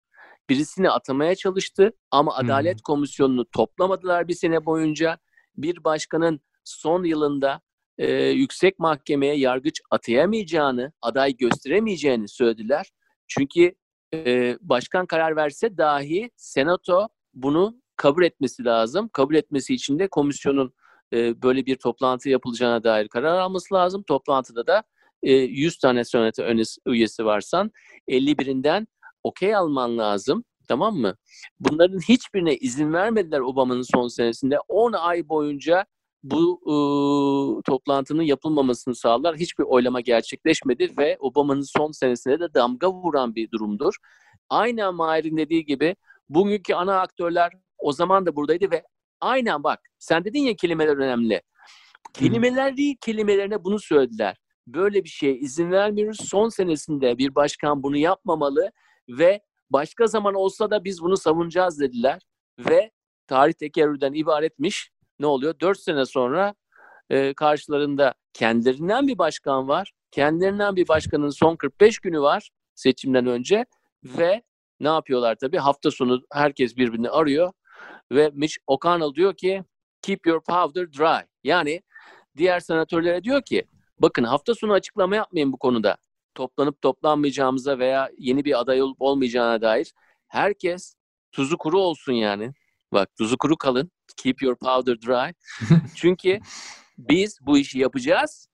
birisini atamaya çalıştı ama hı. Adalet Komisyonu'nu toplamadılar bir sene boyunca. Bir başkanın son yılında e, yüksek mahkemeye yargıç atayamayacağını, aday gösteremeyeceğini söylediler. Çünkü e, başkan karar verse dahi senato bunu kabul etmesi lazım. Kabul etmesi için de komisyonun e, böyle bir toplantı yapılacağına dair karar alması lazım. Toplantıda da e, 100 tane senato önes- üyesi varsan 51'inden okey alman lazım. Tamam mı? Bunların hiçbirine izin vermediler Obama'nın son senesinde. 10 ay boyunca bu e, toplantının yapılmamasını sağlar. Hiçbir oylama gerçekleşmedi ve Obama'nın son senesinde de damga vuran bir durumdur. Aynen Mahir'in dediği gibi bugünkü ana aktörler o zaman da buradaydı ve aynen bak sen dedin ya kelimeler önemli. Kelimeler değil kelimelerine bunu söylediler. Böyle bir şeye izin vermiyoruz. Son senesinde bir başkan bunu yapmamalı ve başka zaman olsa da biz bunu savunacağız dediler. Ve tarih tekerrürden ibaretmiş. Ne oluyor? Dört sene sonra e, karşılarında kendilerinden bir başkan var. Kendilerinden bir başkanın son 45 günü var seçimden önce ve ne yapıyorlar tabii? Hafta sonu herkes birbirini arıyor ve Mitch O'Connell diyor ki keep your powder dry. Yani diğer senatörlere diyor ki bakın hafta sonu açıklama yapmayın bu konuda. Toplanıp toplanmayacağımıza veya yeni bir aday olup olmayacağına dair herkes tuzu kuru olsun yani. Bak tuzu kuru kalın. Keep your powder dry. Çünkü biz bu işi yapacağız.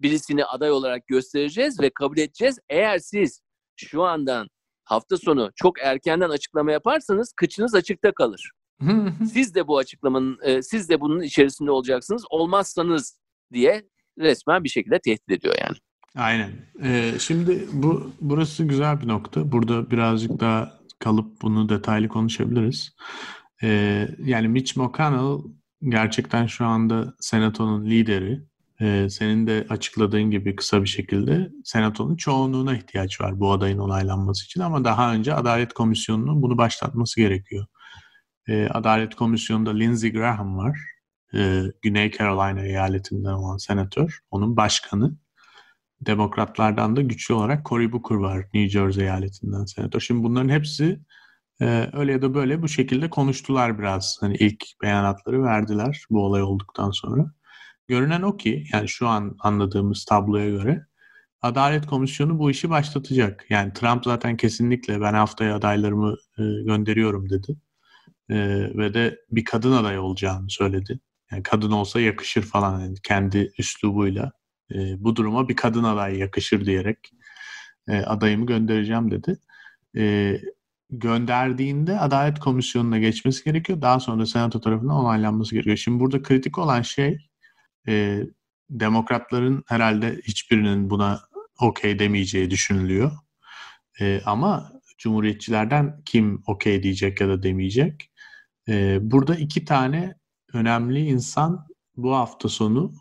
Birisini aday olarak göstereceğiz ve kabul edeceğiz. Eğer siz şu andan hafta sonu çok erkenden açıklama yaparsanız kıçınız açıkta kalır. Siz de bu açıklamanın, e, siz de bunun içerisinde olacaksınız. Olmazsanız diye resmen bir şekilde tehdit ediyor yani. Aynen. Ee, şimdi bu burası güzel bir nokta. Burada birazcık daha kalıp bunu detaylı konuşabiliriz. Ee, yani Mitch McConnell gerçekten şu anda Senato'nun lideri. Ee, senin de açıkladığın gibi kısa bir şekilde Senato'nun çoğunluğuna ihtiyaç var bu adayın onaylanması için ama daha önce Adalet Komisyonu'nun bunu başlatması gerekiyor. Ee, Adalet Komisyonu'nda Lindsey Graham var. Ee, Güney Carolina eyaletinden olan senatör. Onun başkanı. Demokratlardan da güçlü olarak Cory Booker var New Jersey eyaletinden senatör. Şimdi bunların hepsi e, öyle ya da böyle bu şekilde konuştular biraz. Hani ilk beyanatları verdiler bu olay olduktan sonra. Görünen o ki yani şu an anladığımız tabloya göre Adalet Komisyonu bu işi başlatacak. Yani Trump zaten kesinlikle ben haftaya adaylarımı e, gönderiyorum dedi. E, ve de bir kadın aday olacağını söyledi. Yani kadın olsa yakışır falan yani kendi üslubuyla. E, bu duruma bir kadın aday yakışır diyerek e, adayımı göndereceğim dedi. E, gönderdiğinde Adalet Komisyonu'na geçmesi gerekiyor. Daha sonra Senato tarafından onaylanması gerekiyor. Şimdi burada kritik olan şey e, demokratların herhalde hiçbirinin buna okey demeyeceği düşünülüyor. E, ama cumhuriyetçilerden kim okey diyecek ya da demeyecek. E, burada iki tane önemli insan bu hafta sonu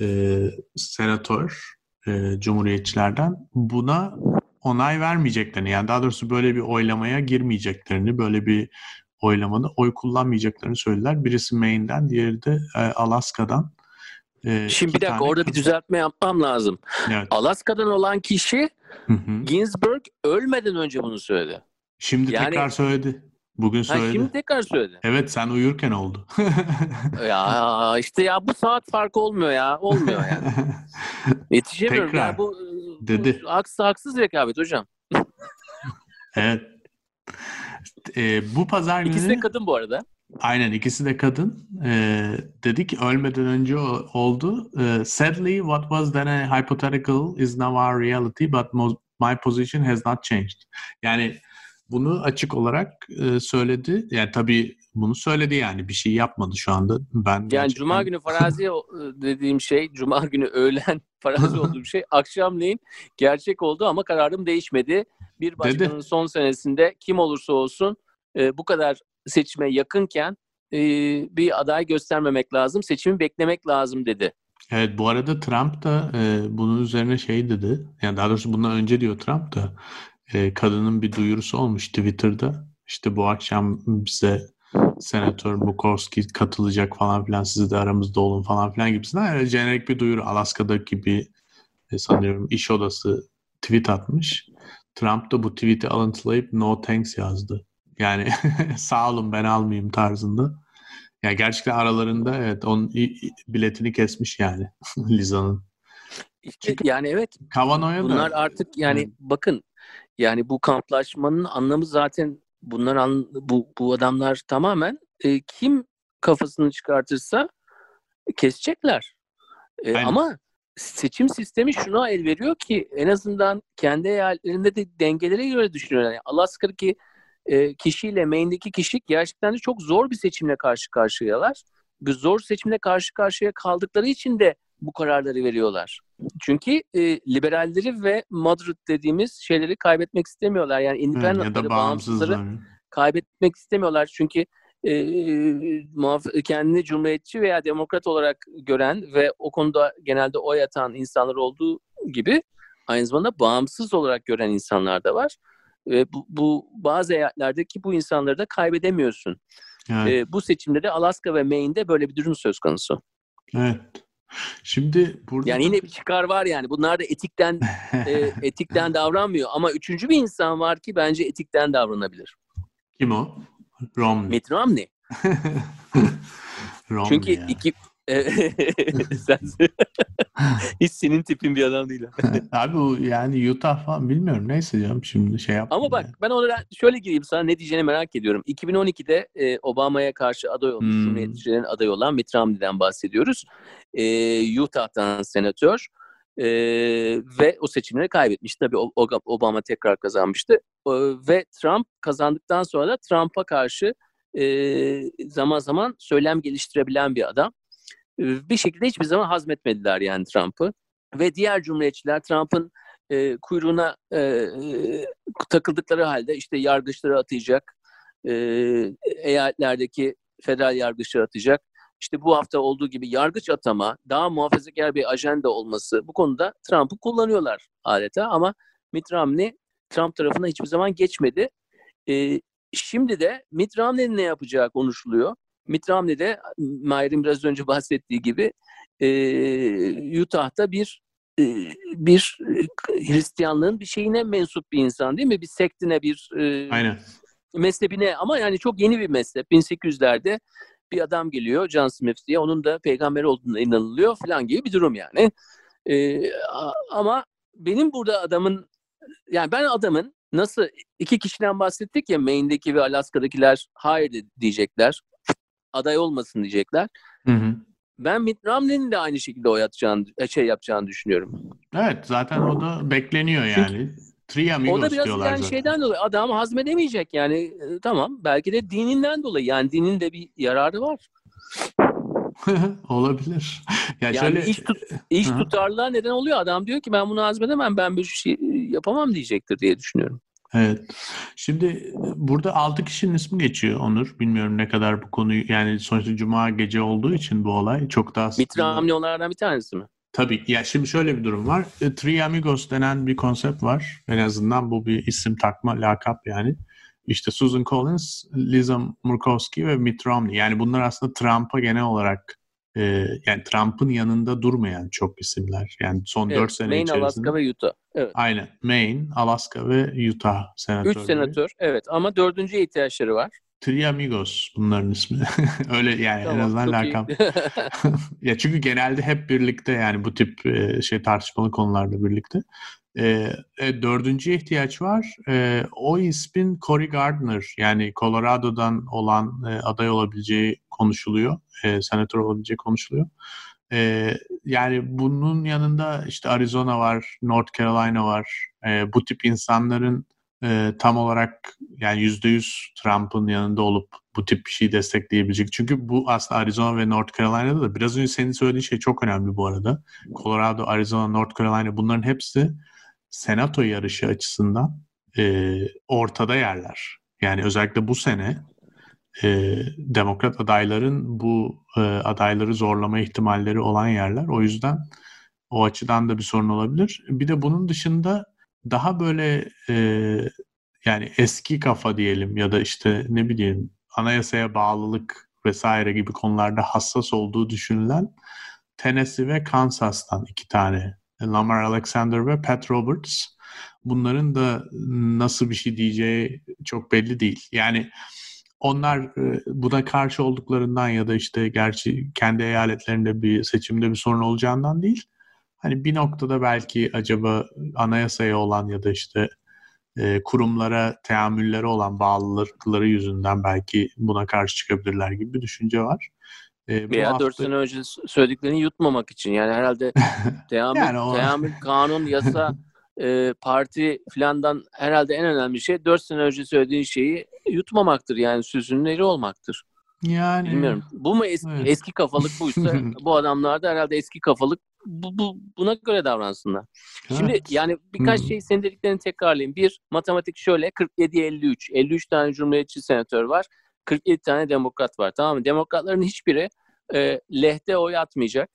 e, senatör e, cumhuriyetçilerden buna onay vermeyeceklerini yani daha doğrusu böyle bir oylamaya girmeyeceklerini böyle bir oylamada oy kullanmayacaklarını söylediler. Birisi Maine'den diğeri de e, Alaska'dan. E, Şimdi bir dakika orada kız... bir düzeltme yapmam lazım. Evet. Alaska'dan olan kişi. Ginsburg ölmeden önce bunu söyledi. Şimdi yani, tekrar söyledi. Bugün söyledi. Ha, şimdi tekrar söyledi. Evet sen uyurken oldu. ya işte ya bu saat farkı olmuyor ya. Olmuyor yani. Yetişemiyorum. Tekrar. Ya, bu, dedi. Bu, haksız, haksız rekabet hocam. evet. Ee, bu pazar günü... İkisi de kadın bu arada. Aynen ikisi de kadın. Ee, dedi ki ölmeden önce oldu. Ee, sadly what was then a hypothetical is now our reality but my position has not changed. Yani bunu açık olarak e, söyledi. Yani tabii bunu söyledi yani bir şey yapmadı şu anda. Ben yani gerçekten... cuma günü farazi e, dediğim şey cuma günü öğlen farazi olduğum şey akşamleyin gerçek oldu ama kararım değişmedi. Bir başkanın dedi. son senesinde kim olursa olsun e, bu kadar seçime yakınken e, bir aday göstermemek lazım. Seçimi beklemek lazım dedi. Evet bu arada Trump da e, bunun üzerine şey dedi. Yani daha doğrusu bundan önce diyor Trump da e, kadının bir duyurusu olmuş Twitter'da. İşte bu akşam bize Senatör Bukowski katılacak falan filan siz de aramızda olun falan filan gibisinden yani jenerik bir duyuru Alaska'daki gibi e, sanıyorum iş odası tweet atmış. Trump da bu tweet'i alıntılayıp no thanks yazdı. Yani sağ olun ben almayayım tarzında. Yani gerçekten aralarında evet onun biletini kesmiş yani Liza'nın. İşte yani evet. Kavanaugh'a Bunlar da, artık yani evet. bakın yani bu kamplaşmanın anlamı zaten bunlar an, bu bu adamlar tamamen e, kim kafasını çıkartırsa kesecekler. E, ama seçim sistemi şuna el veriyor ki en azından kendi eyaletlerinde de dengelere göre düşünüyorlar. Yani Alaska'daki e, kişiyle Maine'deki kişi gerçekten de çok zor bir seçimle karşı karşıyalar. Bu zor seçimle karşı karşıya kaldıkları için de bu kararları veriyorlar. Çünkü e, liberalleri ve moderate dediğimiz şeyleri kaybetmek istemiyorlar. Yani independentları, bağımsızları kaybetmek istemiyorlar. Çünkü e, muhaf- kendini cumhuriyetçi veya demokrat olarak gören ve o konuda genelde oy atan insanlar olduğu gibi aynı zamanda bağımsız olarak gören insanlar da var. Ve bu, bu bazı eyaletlerdeki bu insanları da kaybedemiyorsun. Evet. E, bu seçimde de Alaska ve Maine'de böyle bir durum söz konusu. evet. Şimdi burada Yani yine bir çıkar var yani. Bunlar da etikten e, etikten davranmıyor. Ama üçüncü bir insan var ki bence etikten davranabilir. kim o? Romney. Mitt Romney. Romney Çünkü ya. iki sen hiç senin tipin bir adam değil. Abi o yani Utah falan bilmiyorum. Neyse canım şimdi şey yap. Ama bak ben ona şöyle gireyim sana ne diyeceğini merak ediyorum. 2012'de e, Obama'ya karşı aday olmuş Hmm. Cumhuriyetçilerin adayı olan Mitt Romney'den bahsediyoruz. E, Utah'tan senatör e, ve o seçimleri kaybetmiş. Tabii Obama tekrar kazanmıştı. E, ve Trump kazandıktan sonra da Trump'a karşı e, zaman zaman söylem geliştirebilen bir adam. E, bir şekilde hiçbir zaman hazmetmediler yani Trump'ı. Ve diğer cumhuriyetçiler Trump'ın e, kuyruğuna e, e, takıldıkları halde işte yargıçları atayacak, e, eyaletlerdeki federal yargıçları atacak. İşte bu hafta olduğu gibi yargıç atama, daha muhafazakar bir ajanda olması bu konuda Trump'ı kullanıyorlar adeta ama Mitt Romney Trump tarafına hiçbir zaman geçmedi. E, şimdi de Mitt Romney'nin ne yapacağı konuşuluyor. Mitt Romney de Mahir'in biraz önce bahsettiği gibi e, Utah'ta bir e, bir Hristiyanlığın bir şeyine mensup bir insan değil mi? Bir sektine, bir e, Aynen. mezhebine ama yani çok yeni bir mezhep. 1800'lerde bir adam geliyor John Smith diye onun da peygamber olduğuna inanılıyor falan gibi bir durum yani. E, ama benim burada adamın yani ben adamın nasıl iki kişiden bahsettik ya Maine'deki ve Alaska'dakiler hayır diyecekler. Aday olmasın diyecekler. Hı hı. Ben Mitt Romney'nin de aynı şekilde oy atacağını, şey yapacağını düşünüyorum. Evet zaten o da bekleniyor yani. Three O da biraz diyorlar yani zaten. şeyden dolayı adam hazmedemeyecek yani e, tamam belki de dininden dolayı yani dinin de bir yararı var. Olabilir. Ya Yani şöyle iş, tut, iş Hı hı. tutarlığa neden oluyor. Adam diyor ki ben bunu hazmedemem ben bir şey yapamam diyecektir diye düşünüyorum. Evet. Şimdi burada 6 kişinin ismi geçiyor Onur. Bilmiyorum ne kadar bu konuyu yani sonuçta cuma gece olduğu için bu olay çok daha Mitt Romney onlardan bir tanesi mi? Tabii. Ya şimdi şöyle bir durum var. E, Three Amigos denen bir konsept var. En azından bu bir isim takma, lakap yani. İşte Susan Collins, Lisa Murkowski ve Mitt Romney. Yani bunlar aslında Trump'a genel olarak e, yani Trump'ın yanında durmayan çok isimler. Yani son 4 Evet, sene Maine, içerisinde. Alaska ve Utah. Evet. Aynen. Maine, Alaska ve Utah senatörleri. Üç senatör. Evet ama dördüncüye ihtiyaçları var. Three Amigos bunların ismi. Öyle yani en Tamam, azından çok iyi. lakap. ya çünkü genelde hep birlikte yani bu tip şey tartışmalı konularda birlikte. E, e, dördüncüye ihtiyaç var. E, o ismin Cory Gardner yani Colorado'dan olan e, aday olabileceği konuşuluyor. E, senatör olabileceği konuşuluyor. E, yani bunun yanında işte Arizona var, North Carolina var. E, bu tip insanların e, tam olarak yani %100 Trump'ın yanında olup bu tip bir şeyi destekleyebilecek. Çünkü bu aslında Arizona ve North Carolina'da da biraz önce senin söylediğin şey çok önemli bu arada. Colorado, Arizona, North Carolina bunların hepsi senato yarışı açısından e, ortada yerler. Yani özellikle bu sene e, demokrat adayların bu e, adayları zorlama ihtimalleri olan yerler. O yüzden o açıdan da bir sorun olabilir. Bir de bunun dışında daha böyle e, yani eski kafa diyelim ya da işte ne bileyim anayasaya bağlılık vesaire gibi konularda hassas olduğu düşünülen Tennessee ve Kansas'tan iki tane Lamar Alexander ve Pat Roberts. Bunların da nasıl bir şey diyeceği çok belli değil. Yani onlar e, buna karşı olduklarından ya da işte gerçi kendi eyaletlerinde bir seçimde bir sorun olacağından değil. Hani bir noktada belki acaba anayasaya olan ya da işte e, kurumlara teamülleri olan bağlılıkları yüzünden belki buna karşı çıkabilirler gibi bir düşünce var. E, Veya hafta- 4 sene önce söylediklerini yutmamak için. Yani herhalde teamül, Yani o- teamül kanun, yasa, e, parti filandan herhalde en önemli şey 4 sene önce söylediğin şeyi yutmamaktır. Yani sözünün olmaktır. yani Bilmiyorum. Bu mu es- Evet. eski kafalık buysa bu adamlar da herhalde eski kafalık bu, bu buna göre davransınlar. Şimdi evet. yani birkaç Hı. şey senin dediklerini tekrarlayayım. Bir, matematik şöyle 47-53. 53 tane cumhuriyetçi senatör var. 47 tane demokrat var tamam mı? Demokratların hiçbiri e, lehte oy atmayacak.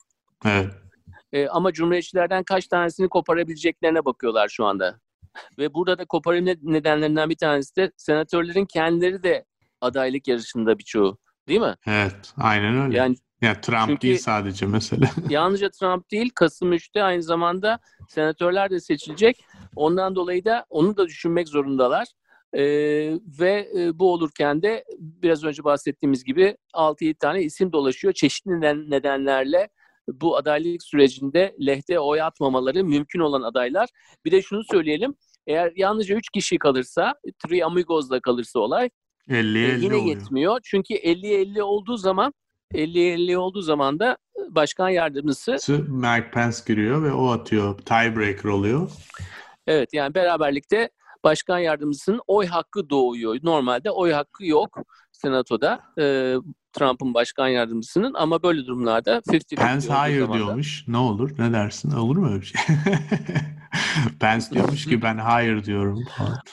Evet. E, ama cumhuriyetçilerden kaç tanesini koparabileceklerine bakıyorlar şu anda. Ve burada da koparım nedenlerinden bir tanesi de senatörlerin kendileri de adaylık yarışında birçoğu. Değil mi? Evet, aynen öyle. Yani ya Trump çünkü, değil sadece mesela. yalnızca Trump değil, Kasım 3'te aynı zamanda senatörler de seçilecek. Ondan dolayı da onu da düşünmek zorundalar. Ee, ve e, bu olurken de biraz önce bahsettiğimiz gibi 6-7 tane isim dolaşıyor. Çeşitli neden, nedenlerle bu adaylık sürecinde lehte oy atmamaları mümkün olan adaylar. Bir de şunu söyleyelim. Eğer yalnızca 3 kişi kalırsa, Three Amigos'la kalırsa olay 50 50 e, yine oluyor. yetmiyor. Çünkü 50-50 olduğu zaman 50-50 olduğu zaman da başkan yardımcısı Mike Pence giriyor ve o atıyor. Tiebreaker oluyor. Evet yani beraberlikte başkan yardımcısının oy hakkı doğuyor. Normalde oy hakkı yok senatoda. Ee, Trump'ın başkan yardımcısının ama böyle durumlarda 50-50 Pence hayır diyormuş. Ne olur? Ne dersin? Olur mu öyle bir şey? Pence diyormuş ki ben hayır diyorum.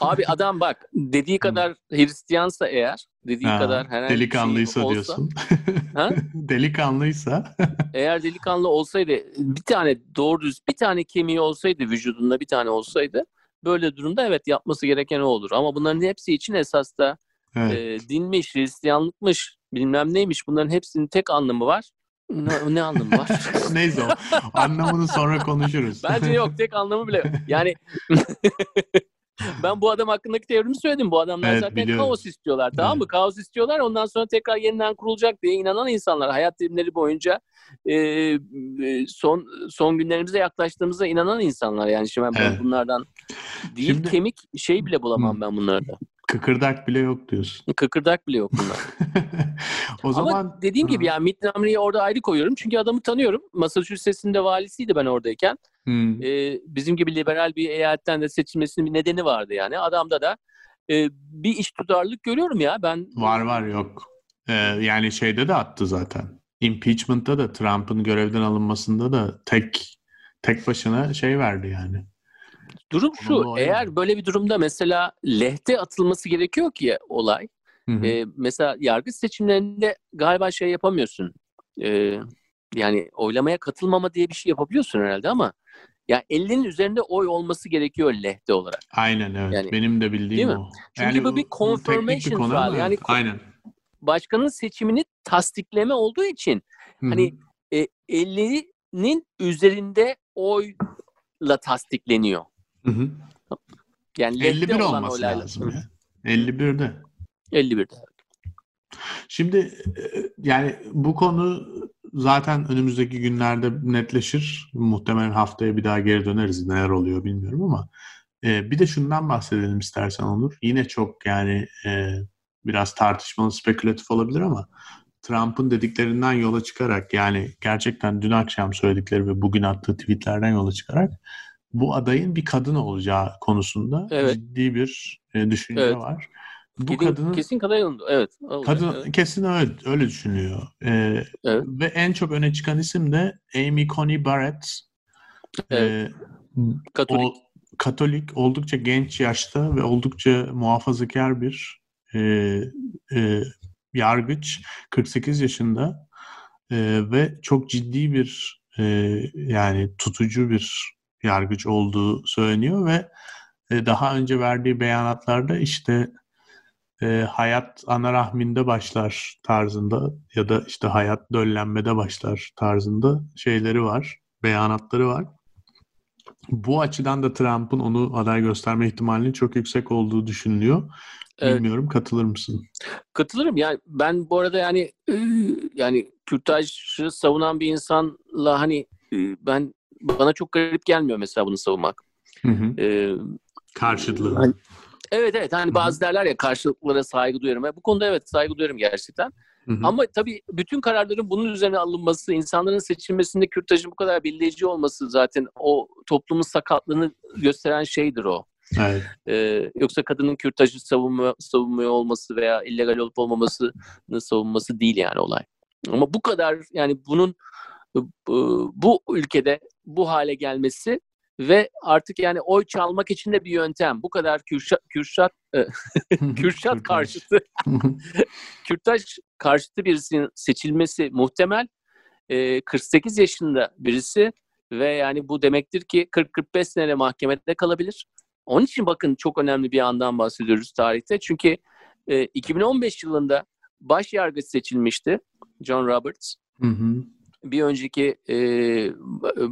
Abi adam bak dediği kadar Hristiyansa eğer dediği ha, kadar herhangi delikanlıysa şey olsa, diyorsun. ha? delikanlıysa. eğer delikanlı olsaydı bir tane doğru düz bir tane kemiği olsaydı vücudunda bir tane olsaydı böyle durumda evet yapması gereken o olur. Ama bunların hepsi için esas da evet. e, dinmiş, Hristiyanlıkmış, bilmem neymiş bunların hepsinin tek anlamı var. Ne, ne anlamı var? Neyse o. Anlamını sonra konuşuruz. Bence yok. Tek anlamı bile yok. Yani ben bu adam hakkındaki teorimi söyledim. Bu adamlar evet, zaten biliyorum. kaos istiyorlar. Tamam mı? Kaos istiyorlar. Ondan sonra tekrar yeniden kurulacak diye inanan insanlar. Hayat dilimleri boyunca e, son son günlerimize yaklaştığımızda inanan insanlar. Yani şimdi ben evet. bunlardan değil Şimdi, kemik şey bile bulamam ben bunlarda. Kıkırdak bile yok diyorsun. Kıkırdak bile yok bunlar. o Ama zaman dediğim gibi yani Mitt Romney'i orada ayrı koyuyorum. Çünkü adamı tanıyorum. Massachusetts'in de valisiydi ben oradayken. Hmm. Ee, bizim gibi liberal bir eyaletten de seçilmesinin bir nedeni vardı yani. Adamda da e, bir iş tutarlılık görüyorum ya. Ben Var var yok. Ee, yani şeyde de attı zaten. Impeachment'ta da Trump'ın görevden alınmasında da tek tek başına şey verdi yani. Durum şu, eğer böyle bir durumda mesela lehte atılması gerekiyor ki olay. E, mesela yargı seçimlerinde galiba şey yapamıyorsun. E, yani oylamaya katılmama diye bir şey yapabiliyorsun herhalde ama ya 50'nin üzerinde oy olması gerekiyor lehte olarak. Aynen evet. Yani, Benim de bildiğim o. Çünkü yani, bu bir confirmation trial. Yani Aynen. başkanın seçimini tasdikleme olduğu için Hı-hı. hani e, 50'nin üzerinde oyla tasdikleniyor. Hı hı. Yani 51 olması lazım ya. 51'de. 51'de. Şimdi e, yani bu konu zaten önümüzdeki günlerde netleşir. Muhtemelen haftaya bir daha geri döneriz. Neler oluyor bilmiyorum ama e, bir de şundan bahsedelim istersen Onur. Yine çok yani e, biraz tartışmalı, spekülatif olabilir ama Trump'ın dediklerinden yola çıkarak yani gerçekten dün akşam söyledikleri ve bugün attığı tweetlerden yola çıkarak bu adayın bir kadın olacağı konusunda evet. ciddi bir e, düşünce evet. var. Bu kesin, kadının kesin kadın evet. Kadın evet. kesin öyle öyle düşünüyor. Ee, evet. Ve en çok öne çıkan isim de Amy Coney Barrett. Evet. Ee, Katolik. O, Katolik oldukça genç yaşta ve oldukça muhafazakar bir e, e, yargıç 48 yaşında e, ve çok ciddi bir e, yani tutucu bir yargıç olduğu söyleniyor ve e, daha önce verdiği beyanatlarda işte e, hayat ana rahminde başlar tarzında ya da işte hayat döllenmede başlar tarzında şeyleri var, beyanatları var. Bu açıdan da Trump'ın onu aday gösterme ihtimalinin çok yüksek olduğu düşünülüyor. Bilmiyorum evet. katılır mısın? Katılırım. Yani ben bu arada yani yani kürtajı savunan bir insanla hani ben bana çok garip gelmiyor mesela bunu savunmak. Hı hı. Ee, Karşılığı. Hani, evet evet hani hı hı. bazı derler ya karşılıklara saygı duyuyorum. Bu konuda evet saygı duyuyorum gerçekten. Hı hı. Ama tabii bütün kararların bunun üzerine alınması, insanların seçilmesinde kürtajın bu kadar belirleyici olması zaten o toplumun sakatlığını gösteren şeydir o. Evet. Ee, yoksa kadının kürtajı savunma, savunmuyor olması veya illegal olup olmamasını savunması değil yani olay. Ama bu kadar yani bunun bu ülkede bu hale gelmesi ve artık yani oy çalmak için de bir yöntem. Bu kadar Kürşat Kürşat e, Kürşat karşıtı Kürtaş karşıtı birisinin seçilmesi muhtemel. 48 e, yaşında birisi ve yani bu demektir ki 40-45 sene mahkemede kalabilir. Onun için bakın çok önemli bir andan bahsediyoruz tarihte. Çünkü 2015 yılında baş yargıç seçilmişti John Roberts. Hı hı. Bir önceki e,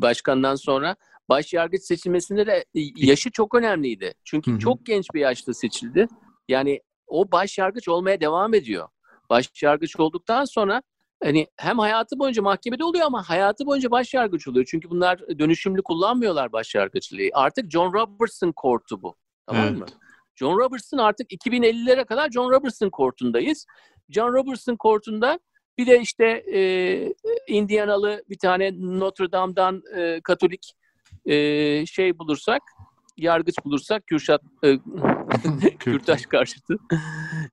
başkandan sonra baş yargıç seçilmesinde de yaşı çok önemliydi. Çünkü hı hı. çok genç bir yaşta seçildi. Yani o baş yargıç olmaya devam ediyor. Baş yargıç olduktan sonra hani hem hayatı boyunca mahkemede oluyor ama hayatı boyunca baş yargıç oluyor. Çünkü bunlar dönüşümlü kullanmıyorlar baş yargıçlığı. Artık John Robertson kortu bu. Tamam evet. mı? John Robertson artık 2050'lere kadar John Robertson kortundayız. John Robertson kortunda bir de işte e, Indianalı bir tane Notre Dame'dan e, Katolik e, şey bulursak, yargıç bulursak Kürşat e, Kürtaş karşıtı.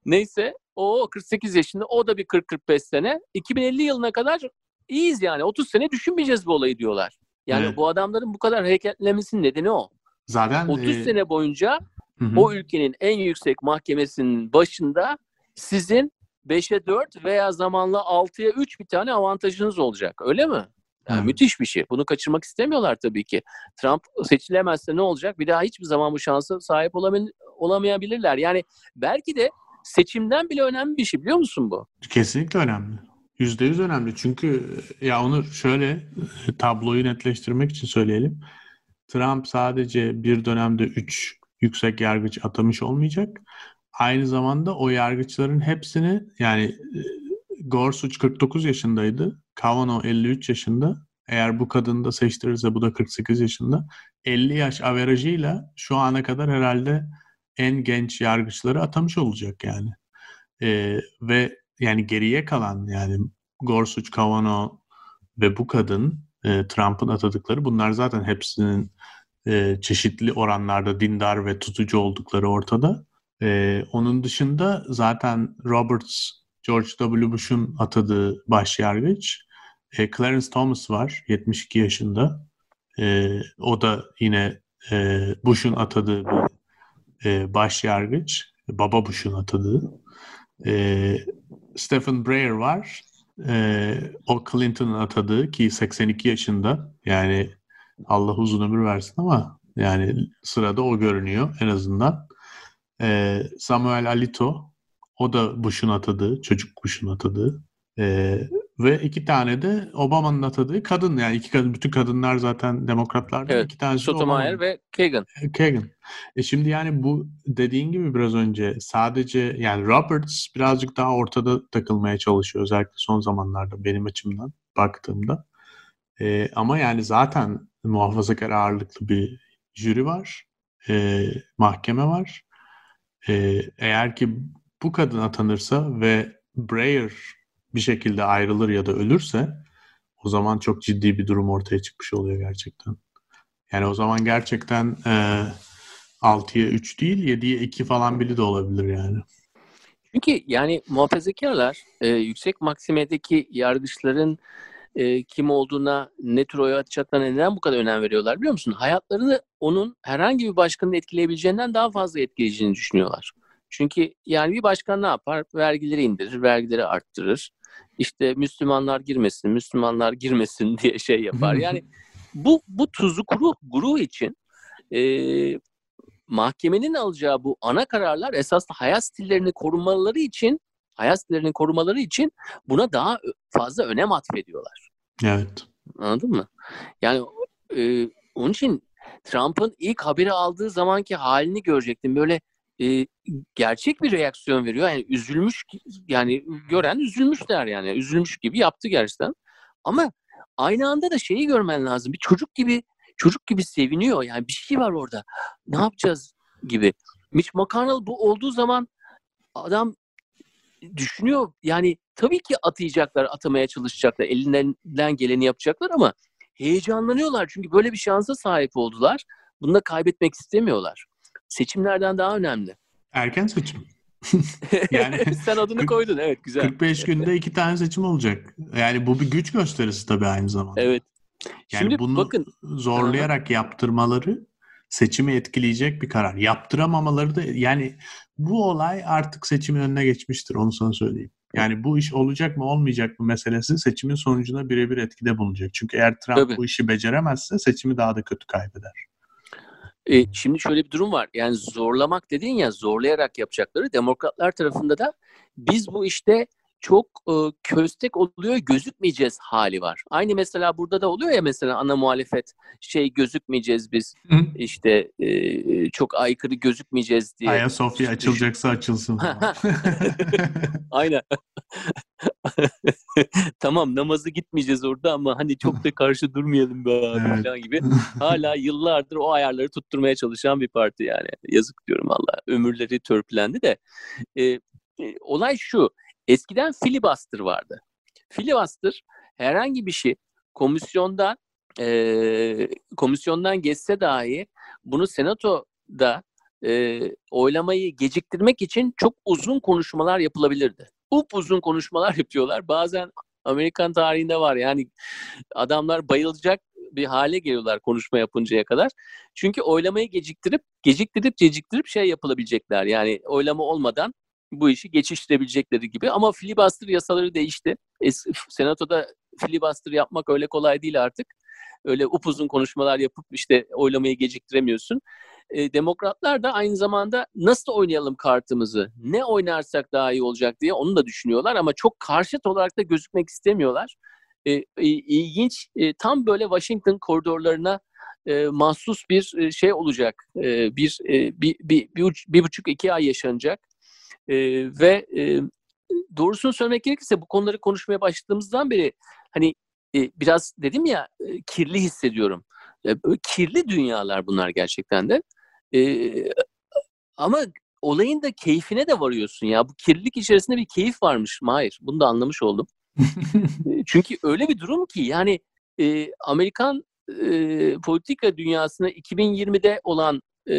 Neyse o 48 yaşında o da bir 40-45 sene. 2050 yılına kadar iyiyiz yani. 30 sene düşünmeyeceğiz bu olayı diyorlar. Yani evet. bu adamların bu kadar hareketlemesinin nedeni o. Zaten 30 e... sene boyunca Hı-hı. o ülkenin en yüksek mahkemesinin başında sizin 5'e 4 veya zamanla 6'ya 3 bir tane avantajınız olacak. Öyle mi? Yani müthiş bir şey. Bunu kaçırmak istemiyorlar tabii ki. Trump seçilemezse ne olacak? Bir daha hiçbir zaman bu şansa sahip olamayabilirler. Yani belki de seçimden bile önemli bir şey biliyor musun bu? Kesinlikle önemli. Yüzde yüz önemli. Çünkü ya onu şöyle tabloyu netleştirmek için söyleyelim. Trump sadece bir dönemde üç yüksek yargıç atamış olmayacak. Aynı zamanda o yargıçların hepsini yani e, Gorsuch 49 yaşındaydı. Kavanaugh 53 yaşında. Eğer bu kadını da seçtirirse bu da 48 yaşında. 50 yaş averajıyla şu ana kadar herhalde en genç yargıçları atamış olacak yani. Ee, ve yani geriye kalan yani Gorsuch, Kavanaugh ve bu kadın e, Trump'ın atadıkları bunlar zaten hepsinin e, çeşitli oranlarda dindar ve tutucu oldukları ortada. E, onun dışında zaten Roberts, George W. Bush'un atadığı başyargıç. E, Clarence Thomas var, 72 yaşında. E, o da yine e, Bush'un atadığı bir e, başyargıç. Baba Bush'un atadığı. E, Stephen Breyer var. E, o Clinton'ın atadığı ki 82 yaşında. Yani Allah uzun ömür versin ama yani sırada o görünüyor en azından. E, Samuel Alito o da Bush'un atadığı, çocuk Bush'un atadığı. E, ve iki tane de Obama'nın atadığı kadın yani iki kadın bütün kadınlar zaten demokratlardı. Evet. İki tanesi Sotomayor ve Kagan. E, Kagan. E şimdi yani bu dediğin gibi biraz önce sadece yani Roberts birazcık daha ortada takılmaya çalışıyor özellikle son zamanlarda benim açımdan baktığımda. E, ama yani zaten muhafazakar ağırlıklı bir jüri var, e, mahkeme var. E, eğer ki bu kadın atanırsa ve Breyer bir şekilde ayrılır ya da ölürse o zaman çok ciddi bir durum ortaya çıkmış oluyor gerçekten. Yani o zaman gerçekten e, 6'ya 3 değil 7'ye 2 falan bile de olabilir yani. Çünkü yani muhafazakarlar e, yüksek maksimedeki yargıçların e, kim olduğuna, ne tür oy atacaklarına neden bu kadar önem veriyorlar biliyor musun? Hayatlarını onun herhangi bir başkanın etkileyebileceğinden daha fazla etkileyeceğini düşünüyorlar. Çünkü yani bir başkan ne yapar? Vergileri indirir, vergileri arttırır. İşte Müslümanlar girmesin, Müslümanlar girmesin diye şey yapar. Yani bu bu tuzu kuru guru için e, mahkemenin alacağı bu ana kararlar esasında hayat stillerini korumaları için hayat stillerini korumaları için buna daha fazla önem atfediyorlar. Evet. Anladın mı? Yani e, onun için Trump'ın ilk haberi aldığı zamanki halini görecektim. Böyle e, gerçek bir reaksiyon veriyor. Yani üzülmüş yani gören üzülmüş der yani. Üzülmüş gibi yaptı gerçekten. Ama aynı anda da şeyi görmen lazım. Bir çocuk gibi çocuk gibi seviniyor. Yani bir şey var orada. Ne yapacağız gibi. Mitch McConnell bu olduğu zaman adam düşünüyor. Yani tabii ki atayacaklar, atamaya çalışacaklar. Elinden geleni yapacaklar ama heyecanlanıyorlar. Çünkü böyle bir şansa sahip oldular. Bunu da kaybetmek istemiyorlar seçimlerden daha önemli. Erken seçim. yani sen adını 40, koydun evet güzel. 45 günde iki tane seçim olacak. Yani bu bir güç gösterisi tabii aynı zamanda. Evet. Yani Şimdi bunu bakın zorlayarak yaptırmaları seçimi etkileyecek bir karar. Yaptıramamaları da yani bu olay artık seçimin önüne geçmiştir onu sana söyleyeyim. Yani bu iş olacak mı olmayacak mı meselesi seçimin sonucuna birebir etkide bulunacak. Çünkü eğer Trump Tabii. bu işi beceremezse seçimi daha da kötü kaybeder. E, şimdi şöyle bir durum var. Yani zorlamak dediğin ya zorlayarak yapacakları demokratlar tarafında da biz bu işte çok e, köstek oluyor gözükmeyeceğiz hali var. Aynı mesela burada da oluyor ya mesela ana muhalefet şey gözükmeyeceğiz biz işte e, çok aykırı gözükmeyeceğiz diye. Ayasofya açılacaksa açılsın. Aynen. tamam namazı gitmeyeceğiz orada ama hani çok da karşı durmayalım be abi Evet. falan gibi. Hala yıllardır o ayarları tutturmaya çalışan bir parti yani. Yazık diyorum Allah. Ömürleri törpülendi de. E, e, olay şu. Eskiden filibuster vardı. Filibuster herhangi bir şey komisyondan e, komisyondan geçse dahi bunu senatoda e, oylamayı geciktirmek için çok uzun konuşmalar yapılabilirdi. Up uzun konuşmalar yapıyorlar. Bazen Amerikan tarihinde var yani adamlar bayılacak bir hale geliyorlar konuşma yapıncaya kadar. Çünkü oylamayı geciktirip geciktirip geciktirip şey yapılabilecekler. Yani oylama olmadan bu işi geçiştirebilecekleri gibi. Ama filibuster yasaları değişti. Es- Senatoda filibuster yapmak öyle kolay değil artık. Öyle upuzun konuşmalar yapıp işte oylamayı geciktiremiyorsun. E, demokratlar da aynı zamanda nasıl oynayalım kartımızı, ne oynarsak daha iyi olacak diye onu da düşünüyorlar ama çok karşıt olarak da gözükmek istemiyorlar. E, e, ilginç, e, tam böyle Washington koridorlarına e, mahsus bir e, şey olacak. E, bir, e, bir, bir, bir, bir buçuk iki ay yaşanacak. E, ve e, doğrusunu söylemek gerekirse bu konuları konuşmaya başladığımızdan beri hani e, biraz dedim ya e, kirli hissediyorum. E, kirli dünyalar bunlar gerçekten de. E, ama olayın da keyfine de varıyorsun ya. Bu kirlilik içerisinde bir keyif varmış Mahir. Bunu da anlamış oldum. E, Çünkü öyle bir durum ki yani e, Amerikan e, politika dünyasına 2020'de olan e,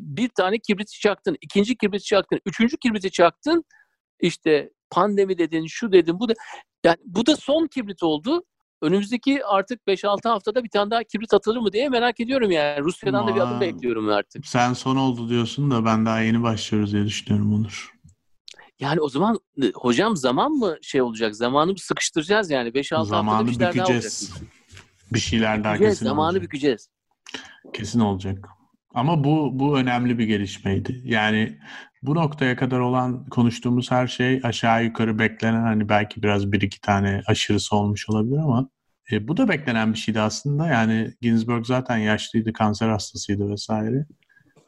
bir tane kibriti çaktın, ikinci kibriti çaktın, üçüncü kibriti çaktın. İşte pandemi dedin, şu dedin, bu da yani bu da son kibrit oldu. Önümüzdeki artık 5-6 haftada bir tane daha kibrit atılır mı diye merak ediyorum yani. Rusya'dan da bir adım bekliyorum artık. Sen son oldu diyorsun da ben daha yeni başlıyoruz diye düşünüyorum Onur. Yani o zaman hocam zaman mı şey olacak? Zamanı sıkıştıracağız yani? 5-6 haftada bir şeyler daha olacak. Bir şeyler daha kesin zamanı olacak. bükeceğiz. Kesin olacak. Ama bu bu önemli bir gelişmeydi. Yani bu noktaya kadar olan konuştuğumuz her şey aşağı yukarı beklenen hani belki biraz bir iki tane aşırısı olmuş olabilir ama e, bu da beklenen bir şeydi aslında. Yani Ginsburg zaten yaşlıydı, kanser hastasıydı vesaire.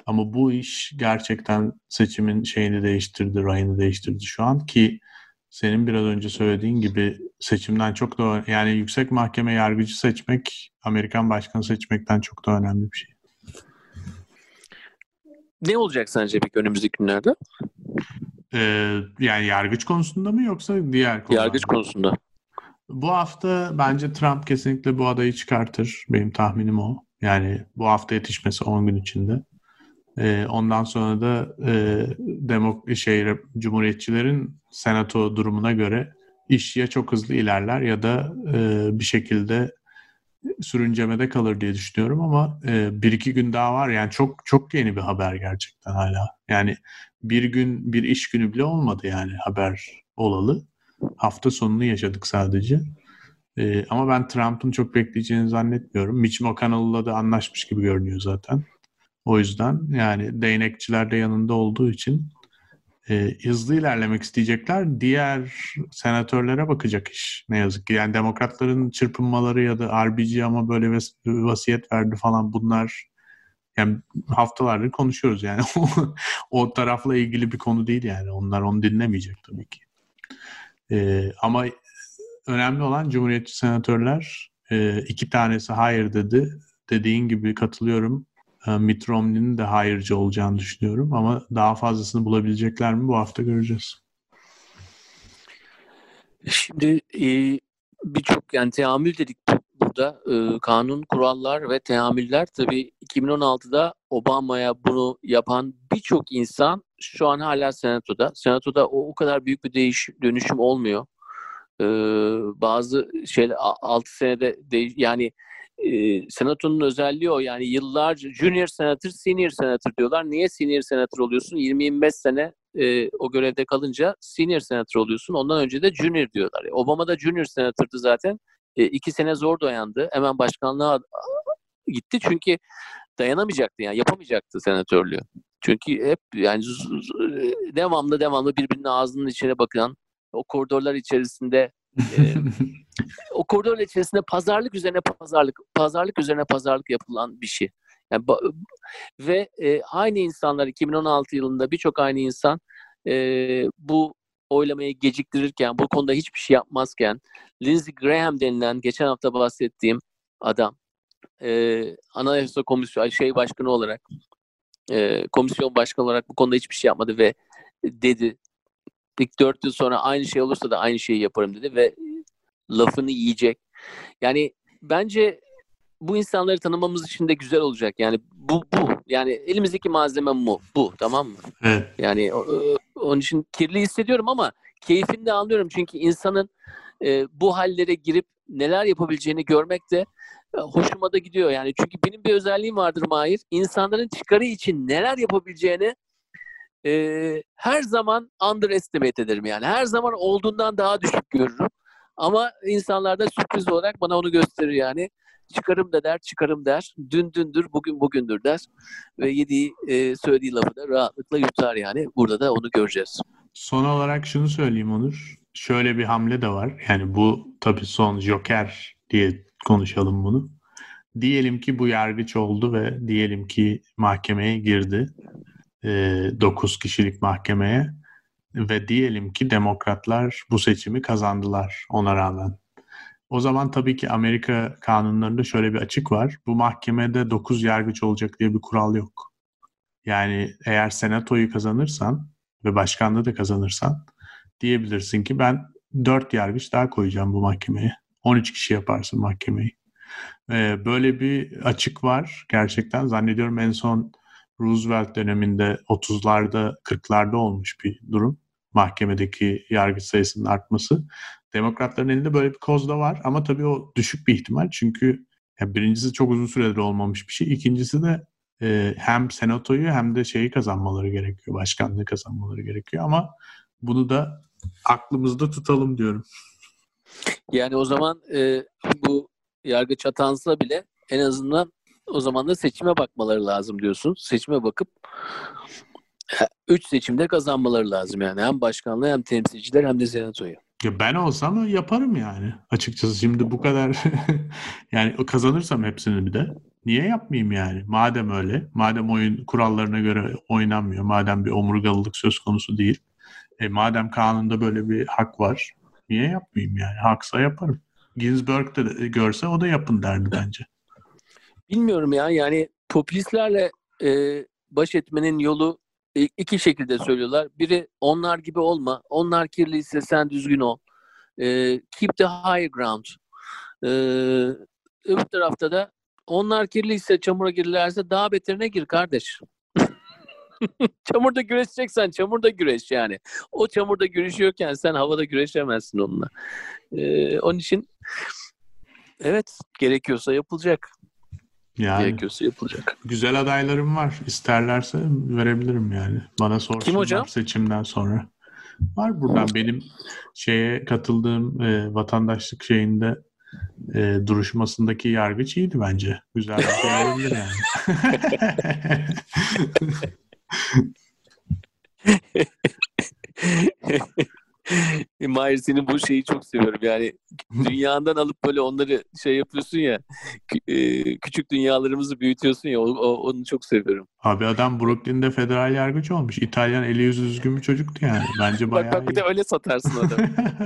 Ama bu iş gerçekten seçimin şeyini değiştirdi, rayını değiştirdi şu an ki senin biraz önce söylediğin gibi seçimden çok da yani yüksek mahkeme yargıcı seçmek Amerikan başkanı seçmekten çok da önemli bir şey. Ne olacak sence peki önümüzdeki günlerde? Ee, yani yargıç konusunda mı yoksa diğer konularda? Yargıç konusunda. Bu hafta bence Trump kesinlikle bu adayı çıkartır. Benim tahminim o. Yani bu hafta yetişmesi 10 gün içinde. Ee, ondan sonra da e, demok şey Cumhuriyetçilerin senato durumuna göre iş ya çok hızlı ilerler ya da e, bir şekilde sürüncemede kalır diye düşünüyorum ama e, bir iki gün daha var yani çok çok yeni bir haber gerçekten hala. Yani bir gün bir iş günü bile olmadı yani haber olalı. Hafta sonunu yaşadık sadece. E, ama ben Trump'ın çok bekleyeceğini zannetmiyorum. Mitch McConnell'la da anlaşmış gibi görünüyor zaten. O yüzden yani değnekçiler de yanında olduğu için e, hızlı ilerlemek isteyecekler. Diğer senatörlere bakacak iş ne yazık ki. Yani demokratların çırpınmaları ya da RBG ama böyle vas- vasiyet verdi falan bunlar yani haftalardır konuşuyoruz yani. o tarafla ilgili bir konu değil yani. Onlar onu dinlemeyecek tabii ki. E, ama önemli olan Cumhuriyetçi senatörler e, iki tanesi hayır dedi. Dediğin gibi katılıyorum. E, Mitt Romney'nin de hayırcı olacağını düşünüyorum ama daha fazlasını bulabilecekler mi bu hafta göreceğiz. Şimdi e, birçok yani teamül dedik burada. E, kanun, kurallar ve teamüller tabii 2016'da Obama'ya bunu yapan birçok insan şu an hala senatoda. Senatoda o, o kadar büyük bir değiş, dönüşüm olmuyor. E, bazı şeyler 6 senede de, yani e, senatonun özelliği o. Yani yıllarca junior senator, senior senator diyorlar. Niye senior senator oluyorsun? 20-25 sene e, o görevde kalınca senior senator oluyorsun. Ondan önce de junior diyorlar. Obama da junior senator'dı zaten. E, iki sene zor dayandı. Hemen başkanlığa gitti çünkü dayanamayacaktı yani yapamayacaktı senatörlüğü. Çünkü hep yani devamlı devamlı birbirinin ağzının içine bakan o koridorlar içerisinde e, o koridorlar içerisinde pazarlık üzerine pazarlık pazarlık üzerine pazarlık yapılan bir şey. Yani ve e, aynı insanlar 2016 yılında birçok aynı insan e, bu oylamayı geciktirirken, bu konuda hiçbir şey yapmazken Lindsey Graham denilen geçen hafta bahsettiğim adam e, Anayasa Komisyonu şey başkanı olarak e, komisyon başkanı olarak bu konuda hiçbir şey yapmadı ve dedi ilk dört yıl sonra aynı şey olursa da aynı şeyi yaparım dedi ve lafını yiyecek. Yani bence bu insanları tanımamız için de güzel olacak. Yani bu bu. Yani elimizdeki malzeme bu. Bu tamam mı? Evet. Yani onun için kirli hissediyorum ama keyfini de anlıyorum. Çünkü insanın e, bu hallere girip neler yapabileceğini görmek de e, hoşuma da gidiyor. Yani çünkü benim bir özelliğim vardır Mahir. İnsanların çıkarı için neler yapabileceğini e, her zaman underestimate ederim yani. Her zaman olduğundan daha düşük görürüm. Ama insanlar da sürpriz olarak bana onu gösterir yani. Çıkarım da der, çıkarım der. Dün dündür, bugün bugündür der. Ve yediği, e, söylediği lafı da rahatlıkla yutar yani. Burada da onu göreceğiz. Son olarak şunu söyleyeyim Onur. Şöyle bir hamle de var. Yani bu tabii son Joker diye konuşalım bunu. Diyelim ki bu yargıç oldu ve diyelim ki mahkemeye girdi. E, 9 kişilik mahkemeye ve diyelim ki demokratlar bu seçimi kazandılar ona rağmen. O zaman tabii ki Amerika kanunlarında şöyle bir açık var. Bu mahkemede 9 yargıç olacak diye bir kural yok. Yani eğer senatoyu kazanırsan ve başkanlığı da kazanırsan diyebilirsin ki ben 4 yargıç daha koyacağım bu mahkemeye. 13 kişi yaparsın mahkemeyi. Ee, böyle bir açık var gerçekten. Zannediyorum en son Roosevelt döneminde 30'larda 40'larda olmuş bir durum. Mahkemedeki yargıç sayısının artması. Demokratların elinde böyle bir koz da var ama tabii o düşük bir ihtimal. Çünkü birincisi çok uzun süredir olmamış bir şey. İkincisi de e, hem senatoyu hem de şeyi kazanmaları gerekiyor. Başkanlığı kazanmaları gerekiyor ama bunu da aklımızda tutalım diyorum. Yani o zaman e, bu yargıç atansa bile en azından o zaman da seçime bakmaları lazım diyorsun. Seçime bakıp üç seçimde kazanmaları lazım yani. Hem başkanlığı hem temsilciler hem de senatoyu. Ya ben olsam yaparım yani. Açıkçası şimdi bu kadar yani kazanırsam hepsini bir de niye yapmayayım yani? Madem öyle, madem oyun kurallarına göre oynanmıyor, madem bir omurgalılık söz konusu değil. E, madem kanunda böyle bir hak var, niye yapmayayım yani? Haksa yaparım. Ginsburg de görse o da yapın derdi bence. Bilmiyorum ya yani popülistlerle e, baş etmenin yolu e, iki şekilde söylüyorlar. Biri onlar gibi olma. Onlar kirliyse sen düzgün ol. E, keep the high ground. E, öbür tarafta da onlar kirliyse çamura girerlerse daha beterine gir kardeş. çamurda güreşeceksen çamurda güreş yani. O çamurda güreşiyorken sen havada güreşemezsin onunla. Ee, onun için evet gerekiyorsa yapılacak. Yani, gerekiyorsa yapılacak. Güzel adaylarım var. İsterlerse verebilirim yani. Bana sorsunlar Kim hocam? seçimden sonra. Var buradan benim şeye katıldığım e, vatandaşlık şeyinde e, duruşmasındaki yargıç iyiydi bence. Güzel bir şey olabilir yani. Mahir senin bu şeyi çok seviyorum. Yani dünyadan alıp böyle onları şey yapıyorsun ya e, küçük dünyalarımızı büyütüyorsun ya onu çok seviyorum. Abi adam Brooklyn'de federal yargıç olmuş. İtalyan eli yüzü düzgün bir çocuktu yani. Bence bayağı Bak bak bir de öyle satarsın adamı.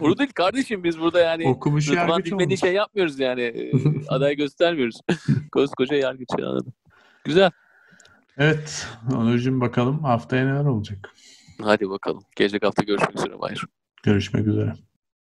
Onu değil kardeşim biz burada yani okumuş yargıç olmuş. şey yapmıyoruz yani. E, aday göstermiyoruz. Koskoca yargıç anladım. Güzel. Evet. Onurcuğum bakalım haftaya neler olacak. Hadi bakalım. Gelecek hafta görüşmek üzere Mahir. Görüşmek üzere.